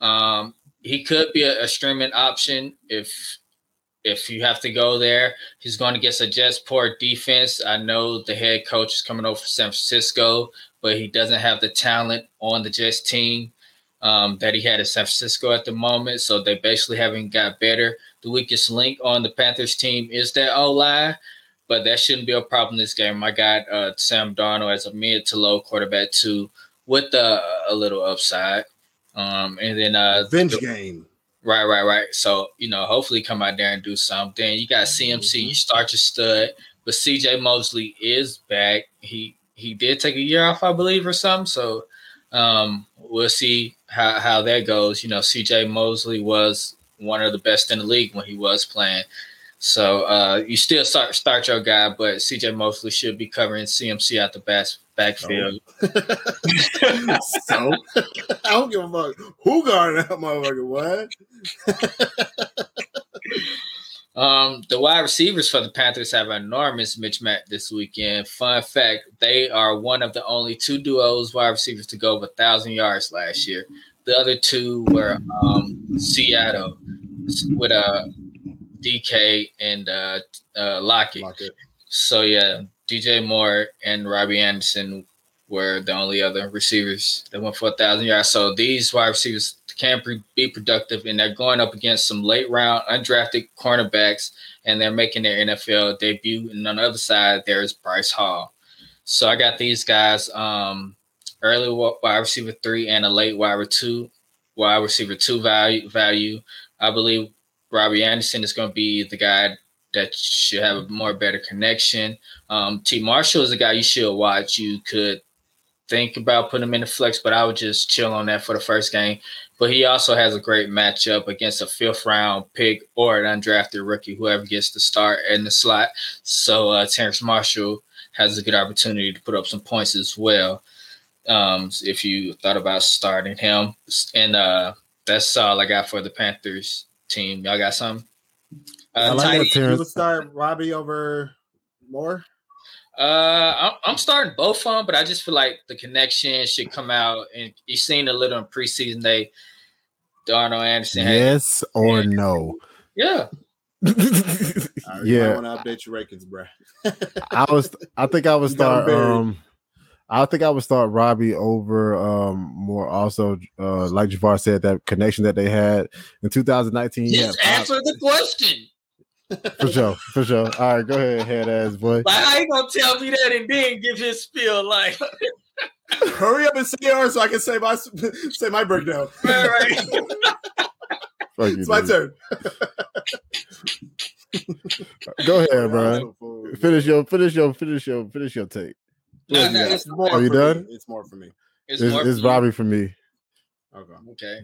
Um, he could be a, a streaming option if if you have to go there. He's going against a Jets poor defense. I know the head coach is coming over from San Francisco, but he doesn't have the talent on the Jets team um, that he had at San Francisco at the moment. So they basically haven't got better. The weakest link on the Panthers team is that O line, but that shouldn't be a problem this game. I got uh, Sam Darnold as a mid to low quarterback too, with a, a little upside. Um, and then uh, Revenge the- game. Right, right, right. So, you know, hopefully come out there and do something. You got CMC, you start your stud, but CJ Mosley is back. He he did take a year off, I believe, or something. So um we'll see how, how that goes. You know, CJ Mosley was one of the best in the league when he was playing. So uh you still start start your guy, but CJ Mosley should be covering CMC at the best backfield. so I don't give a fuck who guarding that motherfucker. What? Um, the wide receivers for the Panthers have an enormous mismatch this weekend. Fun fact: they are one of the only two duos wide receivers to go over a thousand yards last year. The other two were um, Seattle with uh, DK and uh, uh, Lockett. Lock it. So yeah, DJ Moore and Robbie Anderson were the only other receivers that went for a thousand yards. So these wide receivers can't be- productive, and they're going up against some late round undrafted cornerbacks, and they're making their NFL debut. And on the other side, there's Bryce Hall. So I got these guys, um, early wide receiver three and a late wide receiver two, wide receiver two value. Value. I believe Robbie Anderson is going to be the guy that should have a more better connection. Um, T. Marshall is a guy you should watch. You could think about putting him in the flex, but I would just chill on that for the first game. But he also has a great matchup against a fifth round pick or an undrafted rookie, whoever gets the start in the slot. So uh, Terrace Marshall has a good opportunity to put up some points as well. Um, if you thought about starting him, and uh, that's all I got for the Panthers team. Y'all got something? I Uh, like tight that end- Terrace- You would start Robbie over Moore. Uh, I'm, I'm starting both of them, but I just feel like the connection should come out, and you've seen a little in preseason. They Darnold Anderson, had, yes or no? yeah, All right, you might yeah, want to update your rankings, bro. I was. I think I would You start. Um, I think I would start Robbie over um Moore also uh like Javar said that connection that they had in 2019. Yeah, Just answer the question. For sure, for sure. All right, go ahead, head ass boy. Like, how you gonna tell me that and then give his spiel? Like, Hurry up and say yours so I can say my say my breakdown. right, right. Fuck you, It's my turn. Go ahead, bro. Finish your finish your finish your finish your take. No, no, you it's, more Are you for me. done? It's more for me. it's, It's, more it's for you. Robbie for me. Okay. Okay.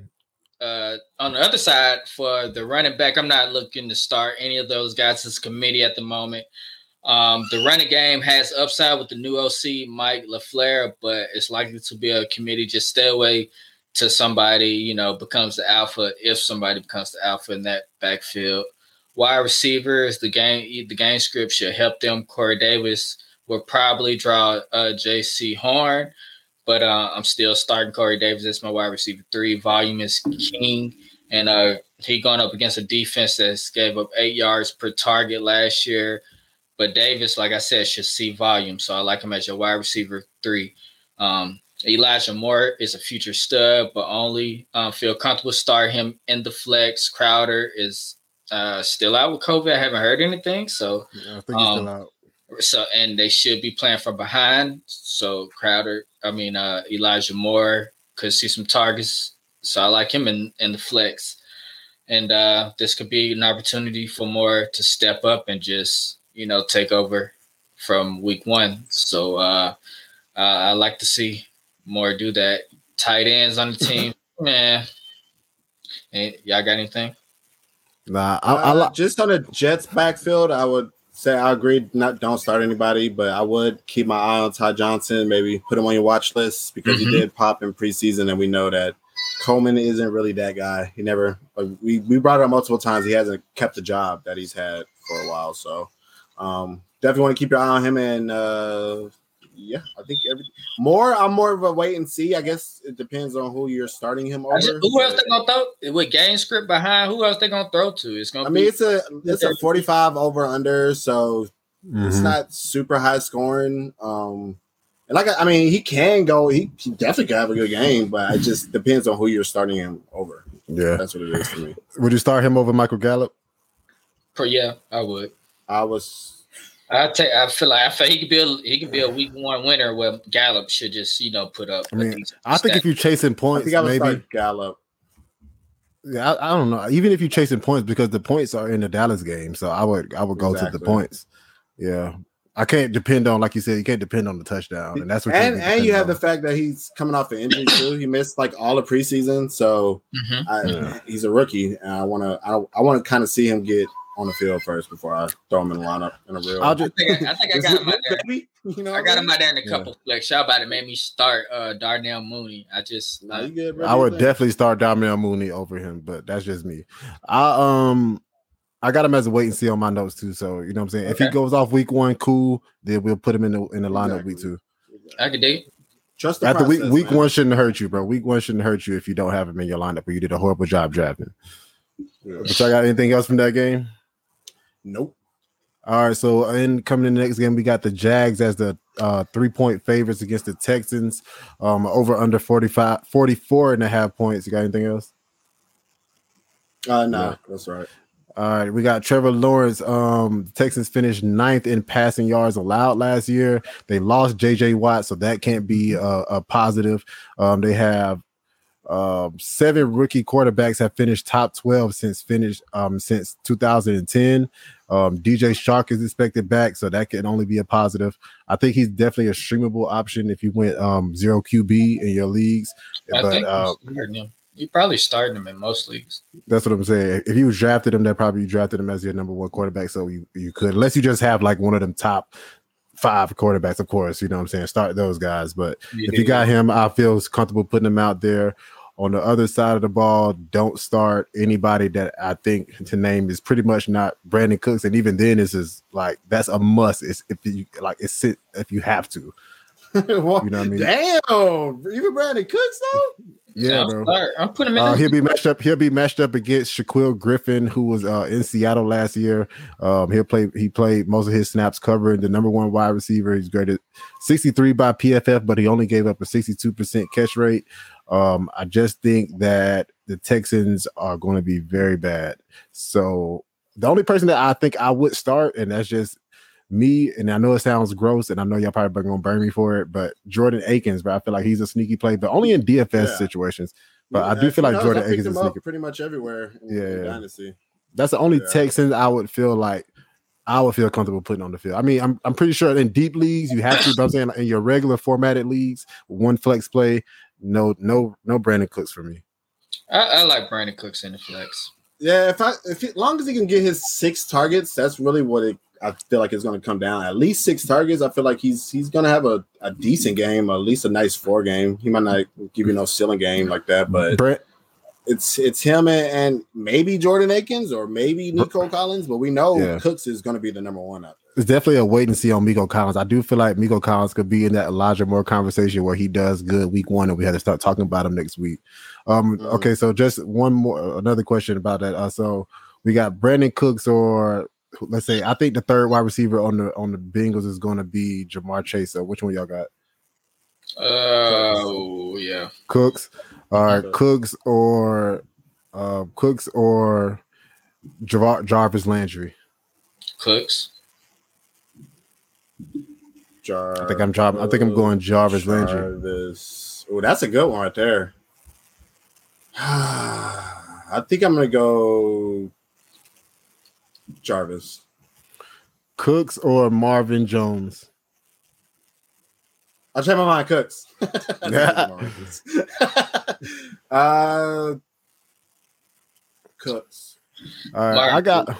Uh, on the other side, for the running back, I'm not looking to start any of those guys as committee at the moment. Um, the running game has upside with the new OC Mike LaFleur, but it's likely to be a committee. Just stay away to somebody, you know, becomes the alpha if somebody becomes the alpha in that backfield. Wide receivers, the game the game script should help them. Corey Davis will probably draw uh Jaycee Horn, but uh, I'm still starting Corey Davis as my wide receiver three. Volume is king, and uh, he going up against a defense that gave up eight yards per target last year. But Davis, like I said, should see volume, so I like him as your wide receiver three. Um, Elijah Moore is a future stud, but only um, feel comfortable start him in the flex. Crowder is uh, still out with COVID. I haven't heard anything, so I think he's Um, still out. so and they should be playing from behind. So Crowder, I mean uh, Elijah Moore could see some targets. So I like him in, in the flex. And uh, this could be an opportunity for Moore to step up and just, you know, take over from week one. So uh, uh, I like to see Moore do that. Tight ends on the team, man. And y'all got anything? Nah, I, I Uh, just on the Jets backfield, I would say I agree. Not don't start anybody, but I would keep my eye on Ty Johnson. Maybe put him on your watch list because Mhm. he did pop in preseason, and we know that Coleman isn't really that guy. He never. uh, We we brought it up multiple times. He hasn't kept the job that he's had for a while. So um, definitely want to keep your eye on him. And uh, yeah, I think every more. I'm more of a wait and see. I guess it depends on who you're starting him over. Just- who else they gonna throw with game script behind? Who else they gonna throw to? It's gonna I mean, be it's a it's a 45 over under, so it's Mhm. not super high scoring. Um, and like I, I mean, he can go. He, he definitely could have a good game, but it just depends on who you're starting him over. Yeah. That's what it is for me. Would you start him over Michael Gallup? Per yeah, I would. I was I take. I feel like I feel he could be a, he could be a week one winner where Gallup should just you know put up. I mean, I think if you're chasing I points, think I maybe. Gallup. Yeah, I, I don't know. Even if you're chasing points, because the points are in the Dallas game, so I would I would go to the points. Yeah, I can't depend on like you said. You can't depend on the touchdown, and that's what. And can't and you have the fact that he's coming off an injury too. He missed like all the preseason, so Mhm. I, Yeah. he's a rookie, and I want to I, I want to kind of see him get on the field first before I throw him in the lineup in a real. I'll I just think I, I think I got him out there. Baby, you know I got him out there in a Yeah. couple flex. Y'all about to make me start uh Darnell Mooney. I just Nah, you good. I would Do your thing. definitely start Darnell Mooney over him, but that's just me. I um I got him as a wait and see on my notes too. So you know what I'm saying. If he goes off week one, cool. Then we'll put him in the in the lineup week Exactly. two. I could dig. Trust the After week process, week man. one shouldn't hurt you, bro. Week one shouldn't hurt you if you don't have him in your lineup or you did a horrible job drafting. Yeah. But y'all got anything else from that game? Nope. All right, so in coming in the next game, we got the Jags as the uh, three point favorites against the Texans. Um, over under 45, 44 and a half points. You got anything else? Uh, no, Yeah. that's right. All right, we got Trevor Lawrence. Um, Texans finished ninth in passing yards allowed last year. They lost JJ Watt, so that can't be a, a positive. Um, they have um, seven rookie quarterbacks have finished top 12 since finished um, since 2010. Um, DJ Chark is expected back, so that can only be a positive. I think he's definitely a streamable option if you went um, zero QB in your leagues. I But think uh, you probably starting him in most leagues. that's what I'm saying. If you drafted him, that probably you drafted him as your number one quarterback, so you, you could, unless you just have like one of them top five quarterbacks, of course. You know what I'm saying? Start those guys, but if you got him, I feel comfortable putting him out there. On the other side of the ball, don't start anybody that I think to name is pretty much not Brandin Cooks, and even then, this is like that's a must. It's if you like it's it if you have to. Well, You know what I mean? Damn, even Brandin Cooks though. Yeah, I'm, bro. I'm putting him in. Uh, he'll be matched up. He'll be matched up against Shaquill Griffin, who was uh, in Seattle last year. Um, he'll play. He played most of his snaps covering the number one wide receiver. He's graded 63 by PFF, but he only gave up a 62 percent catch rate. Um, I just think that the Texans are going to be very bad. So the only person that I think I would start, and that's just me, and I know it sounds gross, and I know y'all probably gonna burn me for it, but Jordan Akins, but I feel like he's a sneaky play, but only in DFS Yeah. situations. But I do feel like? Jordan Akins is sneaky. pretty much everywhere. In, Yeah. Dynasty. That's the only Yeah. Texans I would feel like I would feel comfortable putting on the field. I mean, I'm I'm pretty sure in deep leagues you have to, but I'm saying in your regular formatted leagues, one flex play, no, no, no Brandin Cooks for me. I, I like Brandin Cooks in the flex. Yeah, if I if as long as he can get his six targets, that's really what it. I feel like it's going to come down. At least six targets. I feel like he's he's going to have a, a decent game, at least a nice four game. He might not give you no ceiling game like that, but Brent, it's it's him and, and maybe Jordan Akins or maybe Nico Collins, but we know Yeah. Cooks is going to be the number one out there. It's definitely a wait and see on Nico Collins. I do feel like Nico Collins could be in that Elijah Moore conversation where he does good week one, and we had to start talking about him next week. Um, Mhm. okay, so just one more, another question about that. Uh, so we got Brandin Cooks, or let's say I think the third wide receiver on the on the Bengals is going to be Ja'Marr Chase. So which one y'all got? Oh yeah. Cooks, all right, Okay. Cooks or uh, Cooks or Jar- Jarvis Landry. Cooks. Jar- I think I'm Jar- I think I'm going Jarvis Landry. Oh, that's a good one right there. I think I'm gonna go Jarvis. Cooks or Marvin Jones. I'll check my mind, Cooks. uh, Cooks. All right, Marvin I got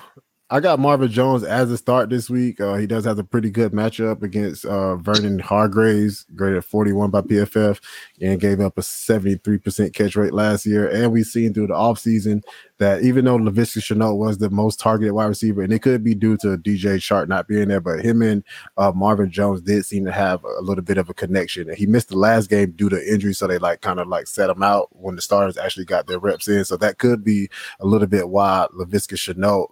I got Marvin Jones as a start this week. Uh, he does have a pretty good matchup against uh, Vernon Hargreaves, graded 41 by PFF, and gave up a 73% catch rate last year. And we've seen through the offseason that even though Laviska Shenault was the most targeted wide receiver, and it could be due to DJ Chark not being there, but him and uh, Marvin Jones did seem to have a little bit of a connection. And he missed the last game due to injury, so they like kind of like set him out when the starters actually got their reps in. So that could be a little bit why Laviska Shenault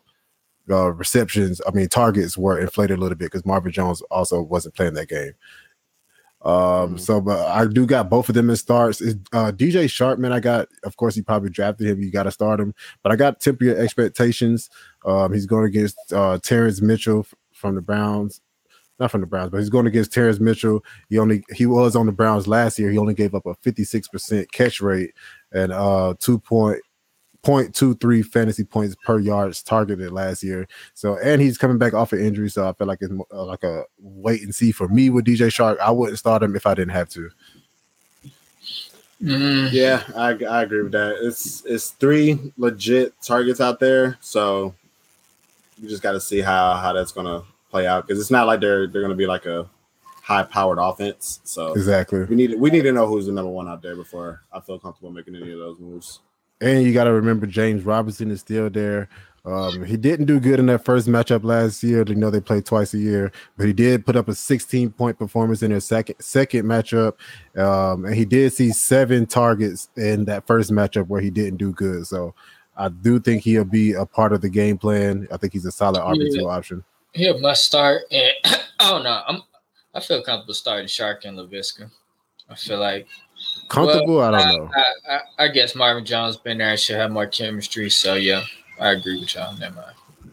uh, receptions, I mean targets were inflated a little bit because Marvin Jones also wasn't playing that game. Um, Mhm. so but I do got both of them in starts. Is uh DJ Sharpman, I got of course he probably drafted him, you gotta start him, but I got temper expectations. Um, he's going against uh Terrance Mitchell from the Browns. Not from the Browns, but he's going against Terrance Mitchell. He only he was on the Browns last year. He only gave up a 56% catch rate and uh two point point two three fantasy points per yards targeted last year. So and he's coming back off an injury, so I feel like it's mo- uh, like a wait and see for me with DJ Chark. I wouldn't start him if I didn't have to. Mm, Yeah, I, I agree with that. It's it's three legit targets out there, so you just got to see how how that's gonna play out because it's not like they're they're gonna be like a high powered offense. So Exactly. we need we need to know who's the number one out there before I feel comfortable making any of those moves. And you got to remember James Robinson is still there. Um, he didn't do good in that first matchup last year. You know they play twice a year, but he did put up a 16 point performance in their second second matchup, um, and he did see seven targets in that first matchup where he didn't do good. So I do think he'll be a part of the game plan. I think he's a solid RB two Yeah. option. he must start. And I don't know. I'm I feel comfortable starting Chark and Laviska. I feel like Comfortable? I don't know. I, I, I guess Marvin Jones been there and should have more chemistry. So yeah, I agree with y'all. Never mind.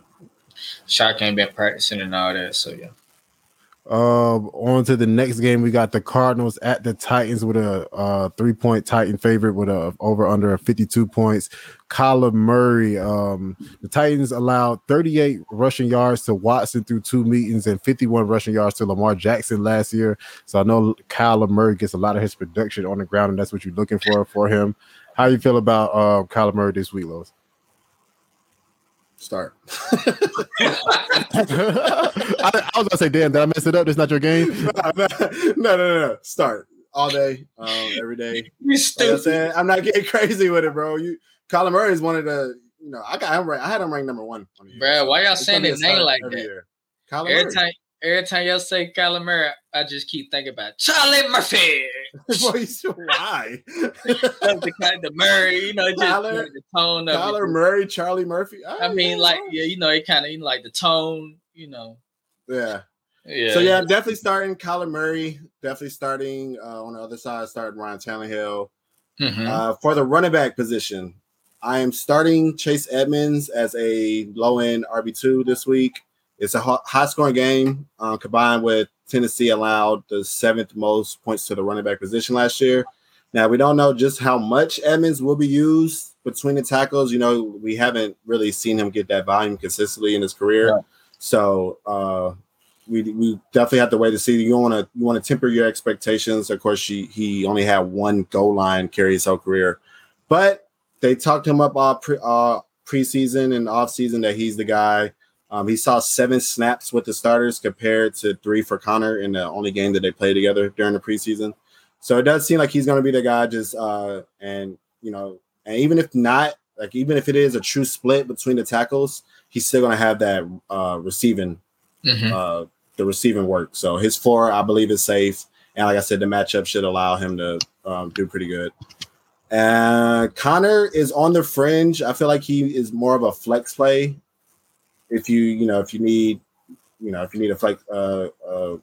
Chark ain't been practicing and all that. So yeah. Um, on to the next game. We got the Cardinals at the Titans with a uh, three point Titan favorite with a over under a 52 points. Kyler Murray. Um, the Titans allowed 38 rushing yards to Watson through two meetings and 51 rushing yards to Lamar Jackson last year. So I know Kyler Murray gets a lot of his production on the ground, and that's what you're looking for for him. How you feel about uh, Kyler Murray this week, Los? Start. I, I was gonna say, damn, did I mess it up? This not your game. no, no, no, no. Start all day, um, every day. You Like I stupid. said, I'm not getting crazy with it, bro. You, Kyler Murray is one of the, you know, I got him right. I had him ranked number one. on the year. Bruh, why y'all It's saying his name like that? year. Kyler Every Murray. time, every time y'all say Kyler Murray, I just keep thinking about Charlie Murphy. Boy, you should- why? the kind of Murray, you know, just Kyler- like the tone of Kyler it. Murray, Charlie Murphy. I mean, like, yeah, you know, it kind of, you know, like the tone, you know. yeah. Yeah. So yeah, definitely starting Kyler Murray. Definitely starting uh, on the other side, starting Ryan Tannehill. Mhm. Uh, for the running back position, I am starting Chase Edmonds as a low end RB two this week. It's a high scoring game uh, combined with Tennessee allowed the seventh most points to the running back position last year. Now we don't know just how much Edmonds will be used between the tackles. You know, we haven't really seen him get that volume consistently in his career. Right. So uh, we we definitely have to wait to see. You want to you want to temper your expectations. Of course, she, he only had one goal line carry his whole career, but they talked him up all pre uh, preseason and off season that he's the guy. Um, he saw seven snaps with the starters compared to three for Conner in the only game that they played together during the preseason. So it does seem like he's going to be the guy. Just uh, and you know, and even if not, like even if it is a true split between the tackles, he's still going to have that uh, receiving Mhm. uh, the receiving work. So his floor, I believe, is safe. And like I said, the matchup should allow him to um, do pretty good. Uh, Conner is on the fringe. I feel like he is more of a flex play. If you, you know, if you need, you know, if you need a flex, uh, uh,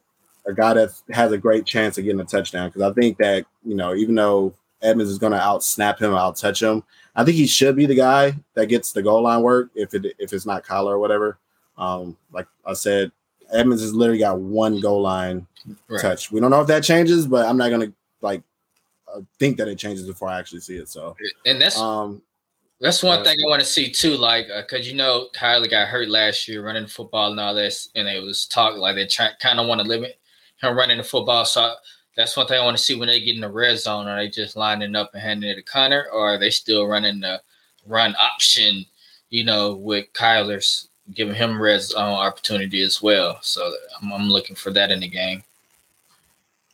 a guy that has a great chance of getting a touchdown, because I think that you know, even though Edmonds is going to out snap him, out touch him, I think he should be the guy that gets the goal line work. If it if it's not Kyler or whatever, um, like I said, Edmonds has literally got one goal line Right. touch. We don't know if that changes, but I'm not gonna like uh, think that it changes before I actually see it. So, And that's um, That's one Uh, thing I want to see too, like because you know Kyler got hurt last year running football and all this, and it was talk like they try kind of want to limit him running the football. So that's one thing I want to see when they get in the red zone. Are they just lining up and handing it to Conner, or are they still running the run option? You know, with Kyler's giving him red zone opportunity as well. So I'm, I'm looking for that in the game.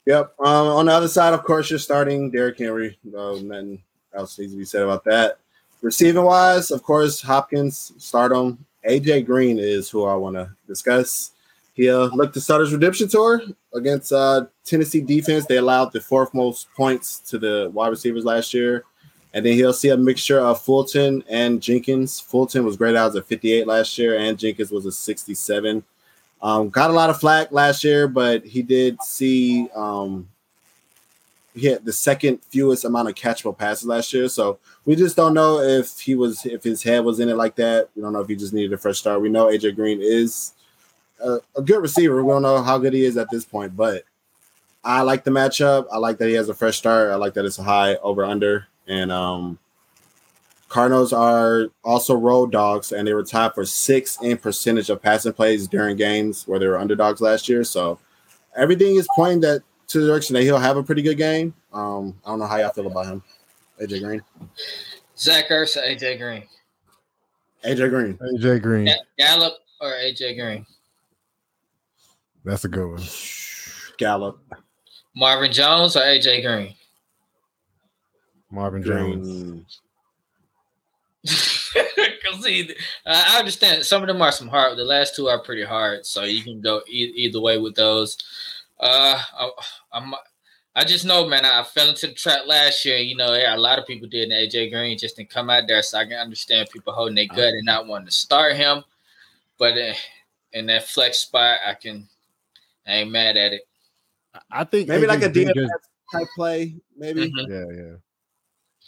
Yep. Um, on the other side, of course, you're starting Derrick Henry. Uh, nothing else needs to be said about that. Receiving wise, of course, Hopkins stardom. AJ Green is who I want to discuss. He uh, looked to start his redemption tour against uh, Tennessee defense. They allowed the fourth most points to the wide receivers last year. And then he'll see a mixture of Fulton and Jenkins. Fulton was great out a 58 last year, and Jenkins was a 67. Um, got a lot of flack last year, but he did see um, he had the second fewest amount of catchable passes last year. So we just don't know if he was if his head was in it like that. We don't know if he just needed a fresh start. We know AJ Green is a, a good receiver. We don't know how good he is at this point, but I like the matchup. I like that he has a fresh start. I like that it's a high over under. And um Cardinals are also road dogs, and they were tied for sixth in percentage of passing plays during games where they were underdogs last year. So everything is pointing that to the direction that he'll have a pretty good game. Um, I don't know how y'all feel about him, AJ Green. Zach Ertz AJ Green, AJ Green. AJ Green. Ga- Gallup or AJ Green, That's a good one. Gallup. Marvin Jones or AJ Green. Marvin Jones. Green. Cause I I understand some of them are some hard. The last two are pretty hard, so you can go e- either way with those. Uh, I, I'm, I just know, man. I fell into the trap last year. You know, yeah, a lot of people did. And AJ Green just didn't come out there, so I can understand people holding their gut and not wanting to start him. But uh, in that flex spot, I can. I ain't mad at it. I think Maybe like a Green DFS just- type play, maybe. Mhm. Yeah, yeah.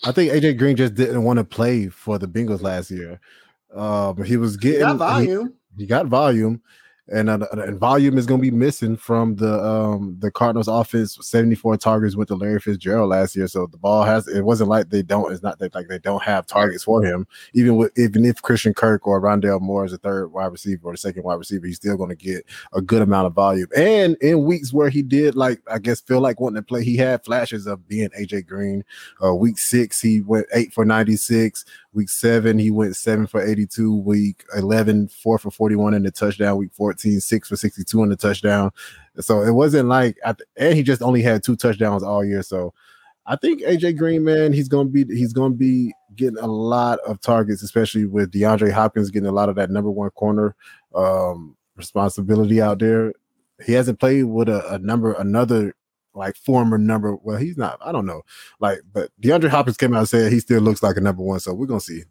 I think AJ Green just didn't want to play for the Bengals last year. Um, he was He getting got he- volume. he got volume and, uh, and volume is going to be missing from the um the Cardinals offense 74 targets with the Larry Fitzgerald last year. So the ball has it wasn't like they don't it's not that like they don't have targets for him. Even with even if Christian Kirk or Rondale Moore is the third wide receiver or the second wide receiver he's still going to get a good amount of volume. And in weeks where he did like I guess feel like wanting to play he had flashes of being AJ Green. Uh week 6 he went 8 for 96 Week seven, he went seven for 82. Week 11, four for 41 in the touchdown. Week 14, six for 62 in the touchdown. So it wasn't like, and he just only had two touchdowns all year. So I think AJ Green, man, he's gonna be he's gonna be getting a lot of targets, especially with DeAndre Hopkins getting a lot of that number one corner um responsibility out there. He hasn't played with a, a number another like former number. Well, he's not. I don't know. Like, but DeAndre Hopkins came out and said he still looks like a number one. So we're gonna see.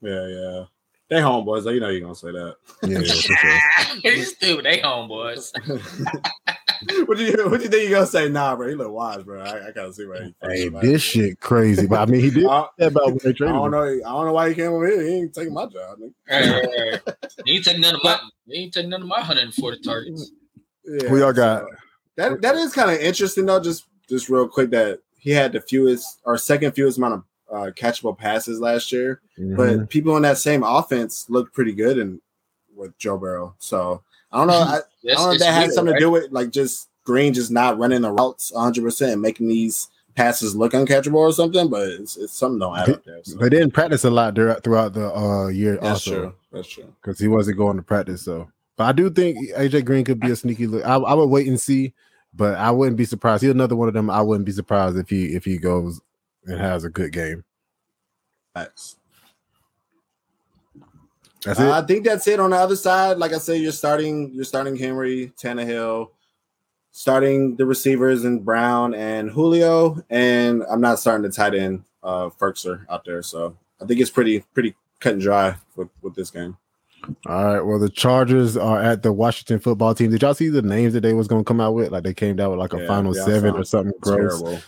Yeah, yeah. They homeboys, though. You know you're gonna say that. Yeah, yeah, for sure. He's stupid. They homeboys. what do you what do you think you're gonna say? Nah, bro. He look wise, bro. I, I gotta see where he. Hey, this shit crazy. But I mean, he did I, say about when they I don't him. know. I don't know why he came over here. He ain't taking my job. nigga. Right, right, right. He ain't taking none of my. He ain't taking none of my 140 targets. Yeah, Who y'all got? so that that is kind of interesting though. Just just real quick, that he had the fewest or second fewest amount of uh, catchable passes last year, Mhm. but people in that same offense looked pretty good and with Joe Burrow. So I don't know. I, I don't know if that had something right? to do with like just Green just not running the routes 100 percent and making these passes look uncatchable or something. But it's, it's something don't add up there. So. they didn't practice a lot throughout the uh, year That's also true. That's true. because he wasn't going to practice. So, but I do think AJ Green could be a sneaky look. I, I would wait and see, but I wouldn't be surprised. He's another one of them. I wouldn't be surprised if he if he goes and has a good game. Facts. That's Uh, it. I think that's it on the other side. Like I said, you're starting you're starting Henry, Tannehill, starting the receivers and Brown and Julio, and I'm not starting the tight end uh Firkser out there. So I think it's pretty pretty cut and dry with, with this game. All right. Well, the Chargers are at the Washington football team. Did y'all see the names that they was going to come out with? Like they came down with like a Yeah, final seven or something gross. Terrible.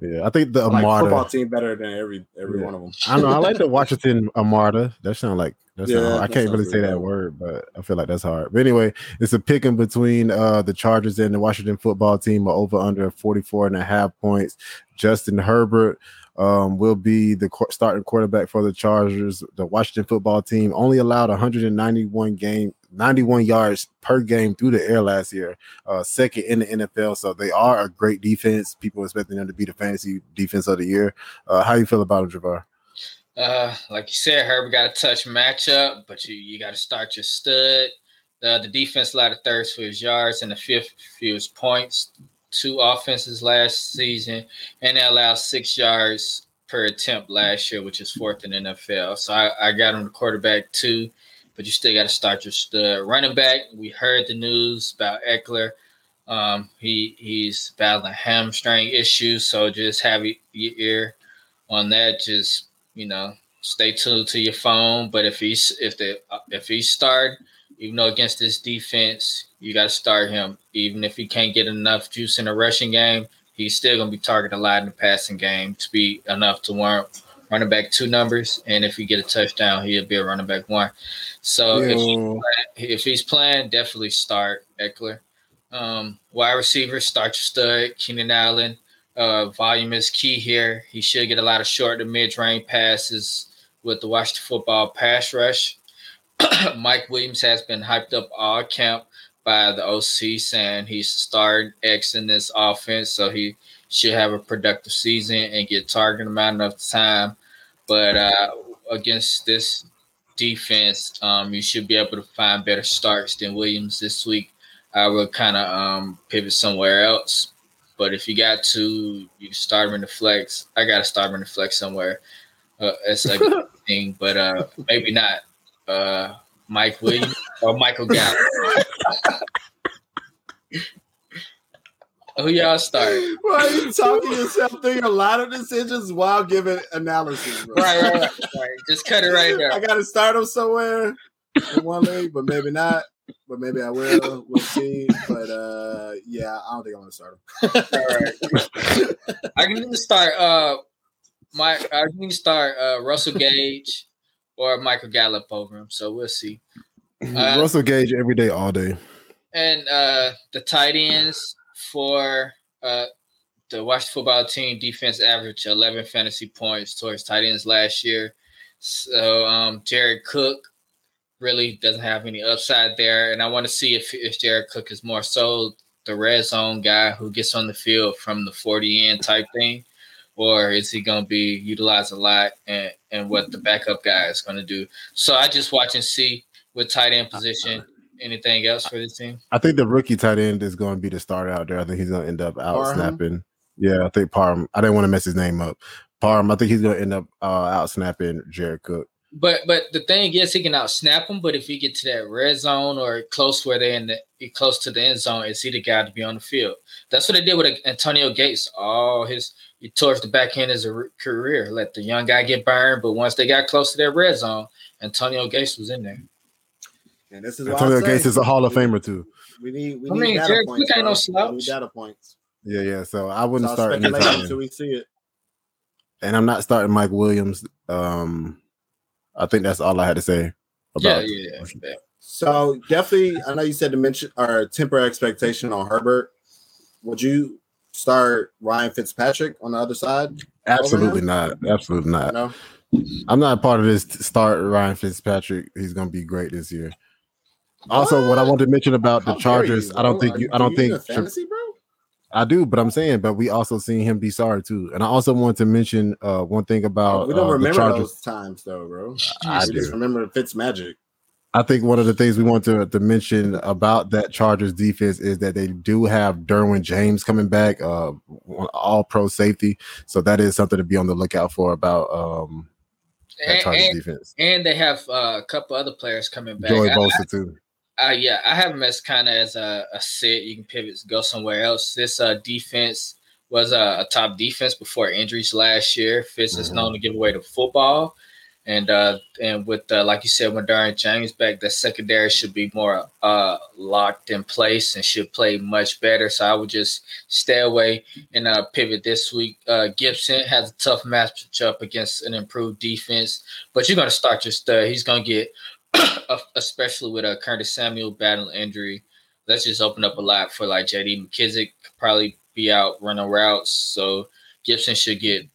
Yeah, I think the Like football team better than every every Yeah. one of them. I know. I like the Washington Armada. That sounds like that's Yeah, I can't really say that word, but I feel like that's hard. But anyway, it's a picking between uh the Chargers and the Washington football team are over under 44 and a half points. Justin Herbert um will be the starting quarterback for the Chargers. The Washington football team only allowed 191 game 91 yards per game through the air last year, uh second in the NFL. So they are a great defense. People expecting them to be the fantasy defense of the year. Uh how you feel about them, Javar? Uh, like you said, Herbert got a touch matchup, but you, you got to start your stud. Uh, the defense allowed the third his yards and the fifth fewest points. Two offenses last season, and they allowed six yards per attempt last year, which is fourth in the NFL. So I, I got him the quarterback too, but you still got to start your stud. Running back, we heard the news about Ekeler. Um, he he's battling hamstring issues, so just have your your ear on that. Just you know, stay tuned to your phone. But if he's if the if he start, even though against this defense, you got to start him. Even if he can't get enough juice in the rushing game, he's still gonna be targeted a lot in the passing game to be enough to warrant running back two numbers. And if he get a touchdown, he'll be a running back one. So if if he's playing, definitely start Ekeler. Um, wide receiver, start your stud, Keenan Allen. Uh, volume is key here. He should get a lot of short to mid range passes with the Washington football pass rush. Mike Williams has been hyped up all camp by the OC, saying he's starting X in this offense, so he should have a productive season and get targeted amount of time. But uh, against this defense, um, you should be able to find better starts than Williams this week. I will kind of um, pivot somewhere else. But if you got to, you start him in the flex. I got to start him in the flex somewhere. Uh, it's a good thing, but uh, maybe not. Uh, Mike Williams or Michael Gallup. Who y'all start? Why are you talking yourself through a lot of decisions while giving analysis? Bro? Right, right, right, right. Just cut it right there. I got to start them somewhere in one league, but maybe not. But maybe I will. We'll see. But uh, yeah, I don't think I'm gonna start them. All right. I can either start uh my I can either start uh Russell Gage or Michael Gallup over him. So we'll see. Uh, Russell Gage every day, all day. And uh the tight ends for uh the Washington football team defense averaged 11 fantasy points towards tight ends last year. So um Jared Cook really doesn't have any upside there. And I want to see if, if Jared Cook is more so the red zone guy who gets on the field from the 40 end type thing, or is he going to be utilized a lot and, and what the backup guy is going to do? So I just watch and see with tight end position. Anything else for this team? I think the rookie tight end is going to be the starter out there. I think he's going to end up out Parham? snapping. Yeah, I think Parham. I didn't want to mess his name up. Parham. I think he's going to end up uh, out snapping Jared Cook. But but the thing is, he can out snap them. But if you get to that red zone or close where they're in the close to the end zone, is he the guy to be on the field? That's what they did with Antonio Gates. All his he towards the back end of his career, let the young guy get burned. But once they got close to that red zone, Antonio Gates was in there. And this is Antonio Gates is a Hall of Famer too. We need we I mean, data Jared points. Cook ain't no slouch. We need data points. Yeah, yeah. So I wouldn't So start speculation until we see it. and I'm not starting Mike Williams. Um, I think that's all I had to say Yeah, about. yeah, yeah. So definitely, I know you said to mention or temper expectation on Herbert. Would you start Ryan Fitzpatrick on the other side? Absolutely not. Absolutely not. No. I'm not a part of this start Ryan Fitzpatrick. He's gonna be great this year. Also, what I wanted to mention about the How dare Chargers, you, I don't think you. I don't think fantasy, bro. I do, but I'm saying, but we also seen him be sorry too. And I also want to mention uh one thing about we don't uh, the remember Chargers. those times though, bro. I we just remember Fitz magic. I think one of the things we want to, to mention about that Chargers defense is that they do have Derwin James coming back, uh, all pro safety. So that is something to be on the lookout for about um, that And, Chargers and, defense. and they have uh, a couple other players coming back. Joey I- Bosa too. Uh, yeah, I have him as kind of as a, a sit. You can pivot, go somewhere else. This uh, defense was a, a top defense before injuries last year. Fitz is Mhm. known to give away the football, and uh, and with uh, like you said, when Derwin James back, the secondary should be more uh, locked in place and should play much better. So I would just stay away and uh, pivot this week. Uh, Gibson has a tough matchup against an improved defense, but you're going to start your stud. He's going to get especially with a uh, Curtis Samuel battle injury. Let's just open up a lot for like JD McKissic probably be out running routes. So Gibson should get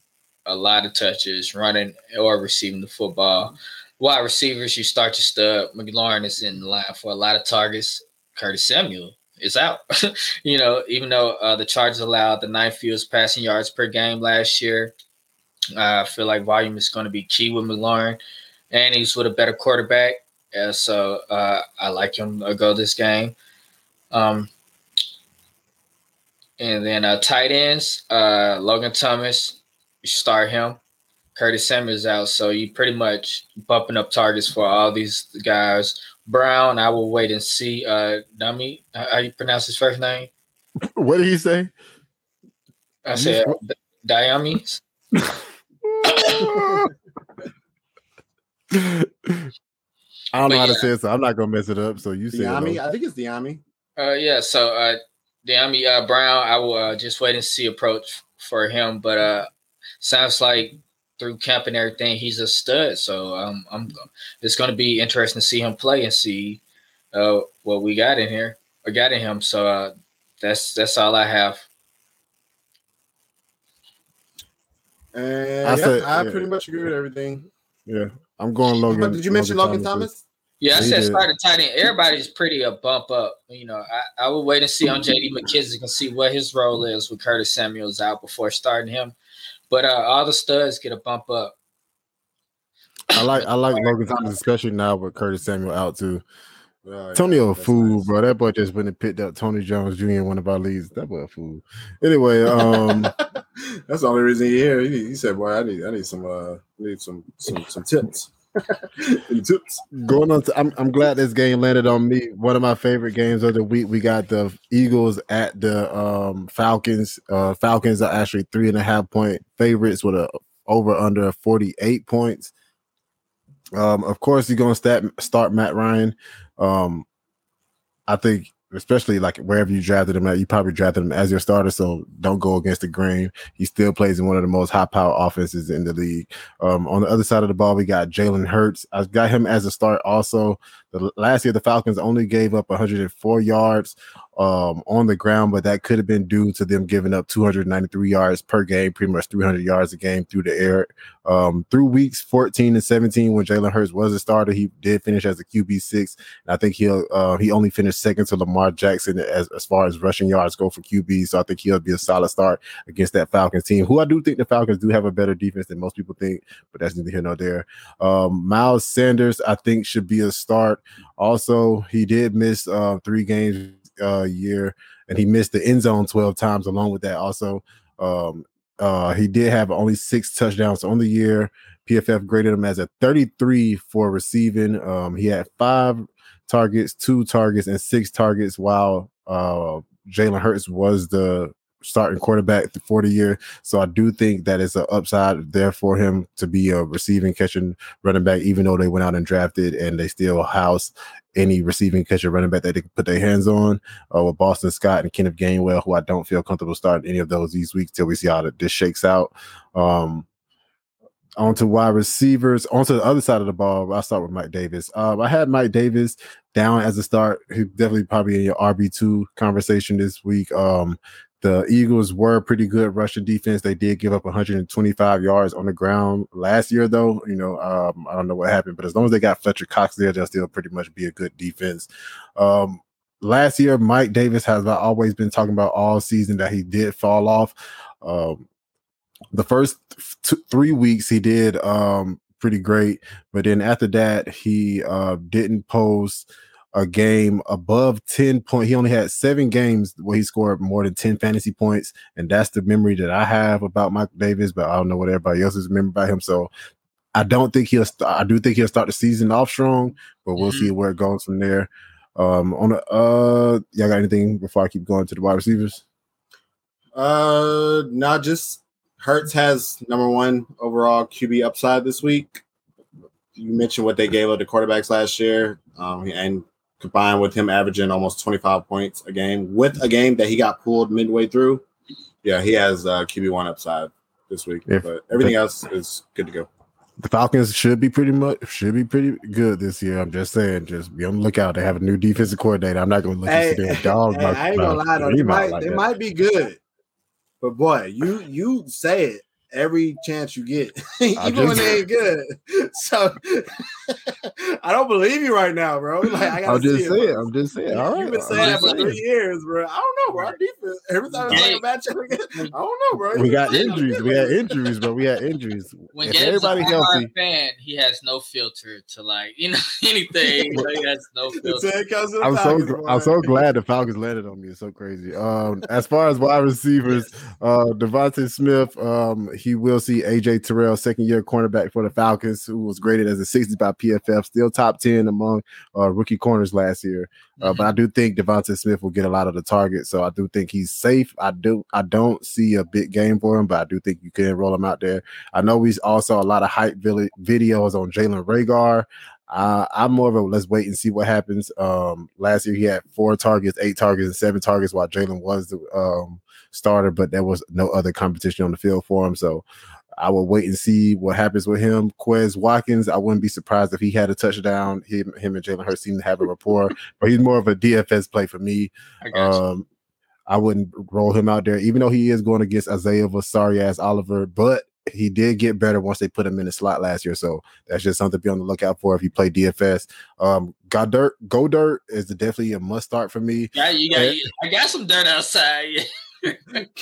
a lot of touches running or receiving the football. Wide receivers, you start your stud. McLaurin is in line for a lot of targets. Curtis Samuel is out. you know, even though uh, the Chargers allowed the ninth fewest passing yards per game last year, uh, I feel like volume is going to be key with McLaurin, and he's with a better quarterback. Yeah, so uh, I like him to go this game. Um, and then uh, tight ends, uh, Logan Thomas, start him. Curtis Samuel's out, so you pretty much bumping up targets for all these guys. Brown, I will wait and see. Uh, Dummy, how you pronounce his first name? What did he say? I said Dyami. I don't know But how to say it, so I'm not gonna mess it up. So you say it, Dyami, I think it's Dyami. Uh, yeah. So, uh, Dyami uh, Brown, I will uh, just wait and see approach for him. But uh, sounds like through camp and everything, he's a stud. So um, I'm. It's going to be interesting to see him play and see uh, what we got in here or got in him. So uh, that's that's all I have. And I I, said- I yeah. pretty much agree with everything. yeah, I'm going Logan. But did you mention Logan too. Thomas? Yeah, I He said did. started tight end. Everybody's pretty a bump up. You know, I, I would wait and see on JD McKissic and see what his role is with Curtis Samuels out before starting him. But uh, all the studs get a bump up. I like I like Logan Thomas, especially now with Curtis Samuel out too. Oh, yeah, Tony a fool, nice. bro. That boy just went and picked up Tony Jones Jr. one of our leads. That boy a fool. Anyway, um, That's the only reason he here. He, he said, "Boy, I need, I need some, uh, need some, some, some tips." Going on to, I'm, I'm glad this game landed on me. One of my favorite games of the week. We got the Eagles at the um, Falcons. Uh, Falcons are actually three and a half point favorites with a over under 48 points. Um, of course, you're gonna start start Matt Ryan. Um, I think, especially like wherever you drafted him at, you probably drafted him as your starter. So don't go against the grain. He still plays in one of the most high power offenses in the league. Um, on the other side of the ball, we got Jalen Hurts. I got him as a start. Also, the last year the Falcons only gave up 104 yards um, on the ground, but that could have been due to them giving up 293 yards per game, pretty much 300 yards a game through the air. Um, through weeks 14 and 17, when Jalen Hurts was a starter, he did finish as a QB six. And I think he'll uh, he only finished second to Lamar Jackson as, as far as rushing yards go for QB. So I think he'll be a solid start against that Falcons team, who I do think the Falcons do have a better defense than most people think, but that's neither here nor there. Um, Miles Sanders, I think, should be a start. Also, he did miss uh, three games uh, year, and he missed the end zone 12 times. Along with that, also, um, uh, he did have only six touchdowns on the year. PFF graded him as a 33 for receiving. Um, he had five targets, two targets, and six targets, while uh, Jalen Hurts was the starting quarterback for the year. So I do think that it's an upside there for him to be a receiving catching running back, even though they went out and drafted and they still house any receiving catcher running back that they can put their hands on uh, with Boston Scott and Kenneth Gainwell, who I don't feel comfortable starting any of those these weeks till we see how this shakes out. Um, onto wide receivers. Onto the other side of the ball, I'll start with Mike Davis. Um, I had Mike Davis down as a start. He definitely probably in your RB two conversation this week. Um, the Eagles were pretty good rushing defense. They did give up 125 yards on the ground last year, though. You know, um, I don't know what happened, but as long as they got Fletcher Cox there, they'll still pretty much be a good defense. Um, last year, Mike Davis has always been talking about all season that he did fall off. Um, the first three weeks he did um, pretty great, but then after that he uh, didn't post a game above 10 point. He only had seven games where he scored more than 10 fantasy points. And that's the memory that I have about Mike Davis, but I don't know what everybody else is remember about him. So I don't think he'll st- I do think he'll start the season off strong, but we'll mm-hmm. see where it goes from there. Um on the uh y'all got anything before I keep going to the wide receivers? Uh not just Hurts has number one overall QB upside this week. You mentioned what they gave up the quarterbacks last year, um, and combined with him averaging almost 25 points a game with a game that he got pulled midway through. Yeah, he has uh, QB one upside this week, if, but everything else is good to go. The Falcons should be pretty much should be pretty good this year. I'm just saying, just be on the lookout. They have a new defensive coordinator. I'm not going to let hey, you sit dog. Hey, I ain't gonna lie though. They, might, like they might be good. But boy, you you say it every chance you get, even just, when they ain't good. So I don't believe you right now, bro. Like I I'm just saying. It, I'm just saying. All right. You've been saying that for three years, bro. I don't know, bro. Our defense every time it's like a matchup, I don't know, bro. We got injuries. We had injuries, but we had injuries. When if everybody a healthy, fan, he has no filter to like you know anything. he has no filter. I'm so I'm so glad the Falcons landed on me. It's so crazy. Um, as far as wide receivers, uh, DeVonta Smith, um, he will see AJ Terrell, second year cornerback for the Falcons, who was graded as a 60 by PFF, still top 10 among uh, rookie corners last year. Uh, mm-hmm. But I do think DeVonta Smith will get a lot of the targets, so I do think he's safe. I do I don't see a big game for him, but I do think you can roll him out there. I know we all saw a lot of hype videos on Jalen Reagor. Uh, I'm more of a let's wait and see what happens. Um, last year he had four targets, eight targets, and seven targets, while Jalen was the um, starter, but there was no other competition on the field for him. So I will wait and see what happens with him. Quez Watkins, I wouldn't be surprised if he had a touchdown. Him, him and Jalen Hurts seem to have a rapport, but he's more of a DFS play for me. I, um, I wouldn't roll him out there, even though he is going against Isaiah of a sorry ass Oliver, but he did get better once they put him in the slot last year. So that's just something to be on the lookout for if you play DFS. Um, got dirt, go dirt is definitely a must start for me. Yeah, you got. And, I got some dirt outside.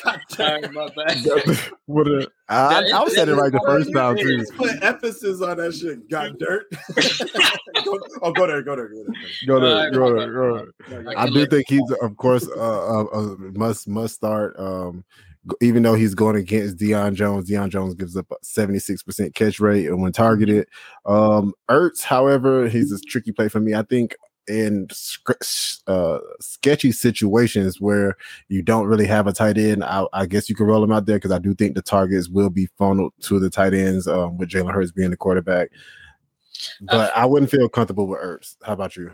God damn, my bad. what a, I, I was saying it right the first time too. Put emphasis on that shit. Got dirt. go, oh, go there, go there, go there. Go there, go there, go there. I do think he's, of course, uh, uh, uh, must must start. Um, even though he's going against Deion Jones, Deion Jones gives up a 76% catch rate and when targeted. Um, Ertz, however, he's a tricky play for me. I think in uh, sketchy situations where you don't really have a tight end, I, I guess you can roll him out there because I do think the targets will be funneled to the tight ends um, with Jalen Hurts being the quarterback. But uh, I wouldn't feel comfortable with Ertz. How about you?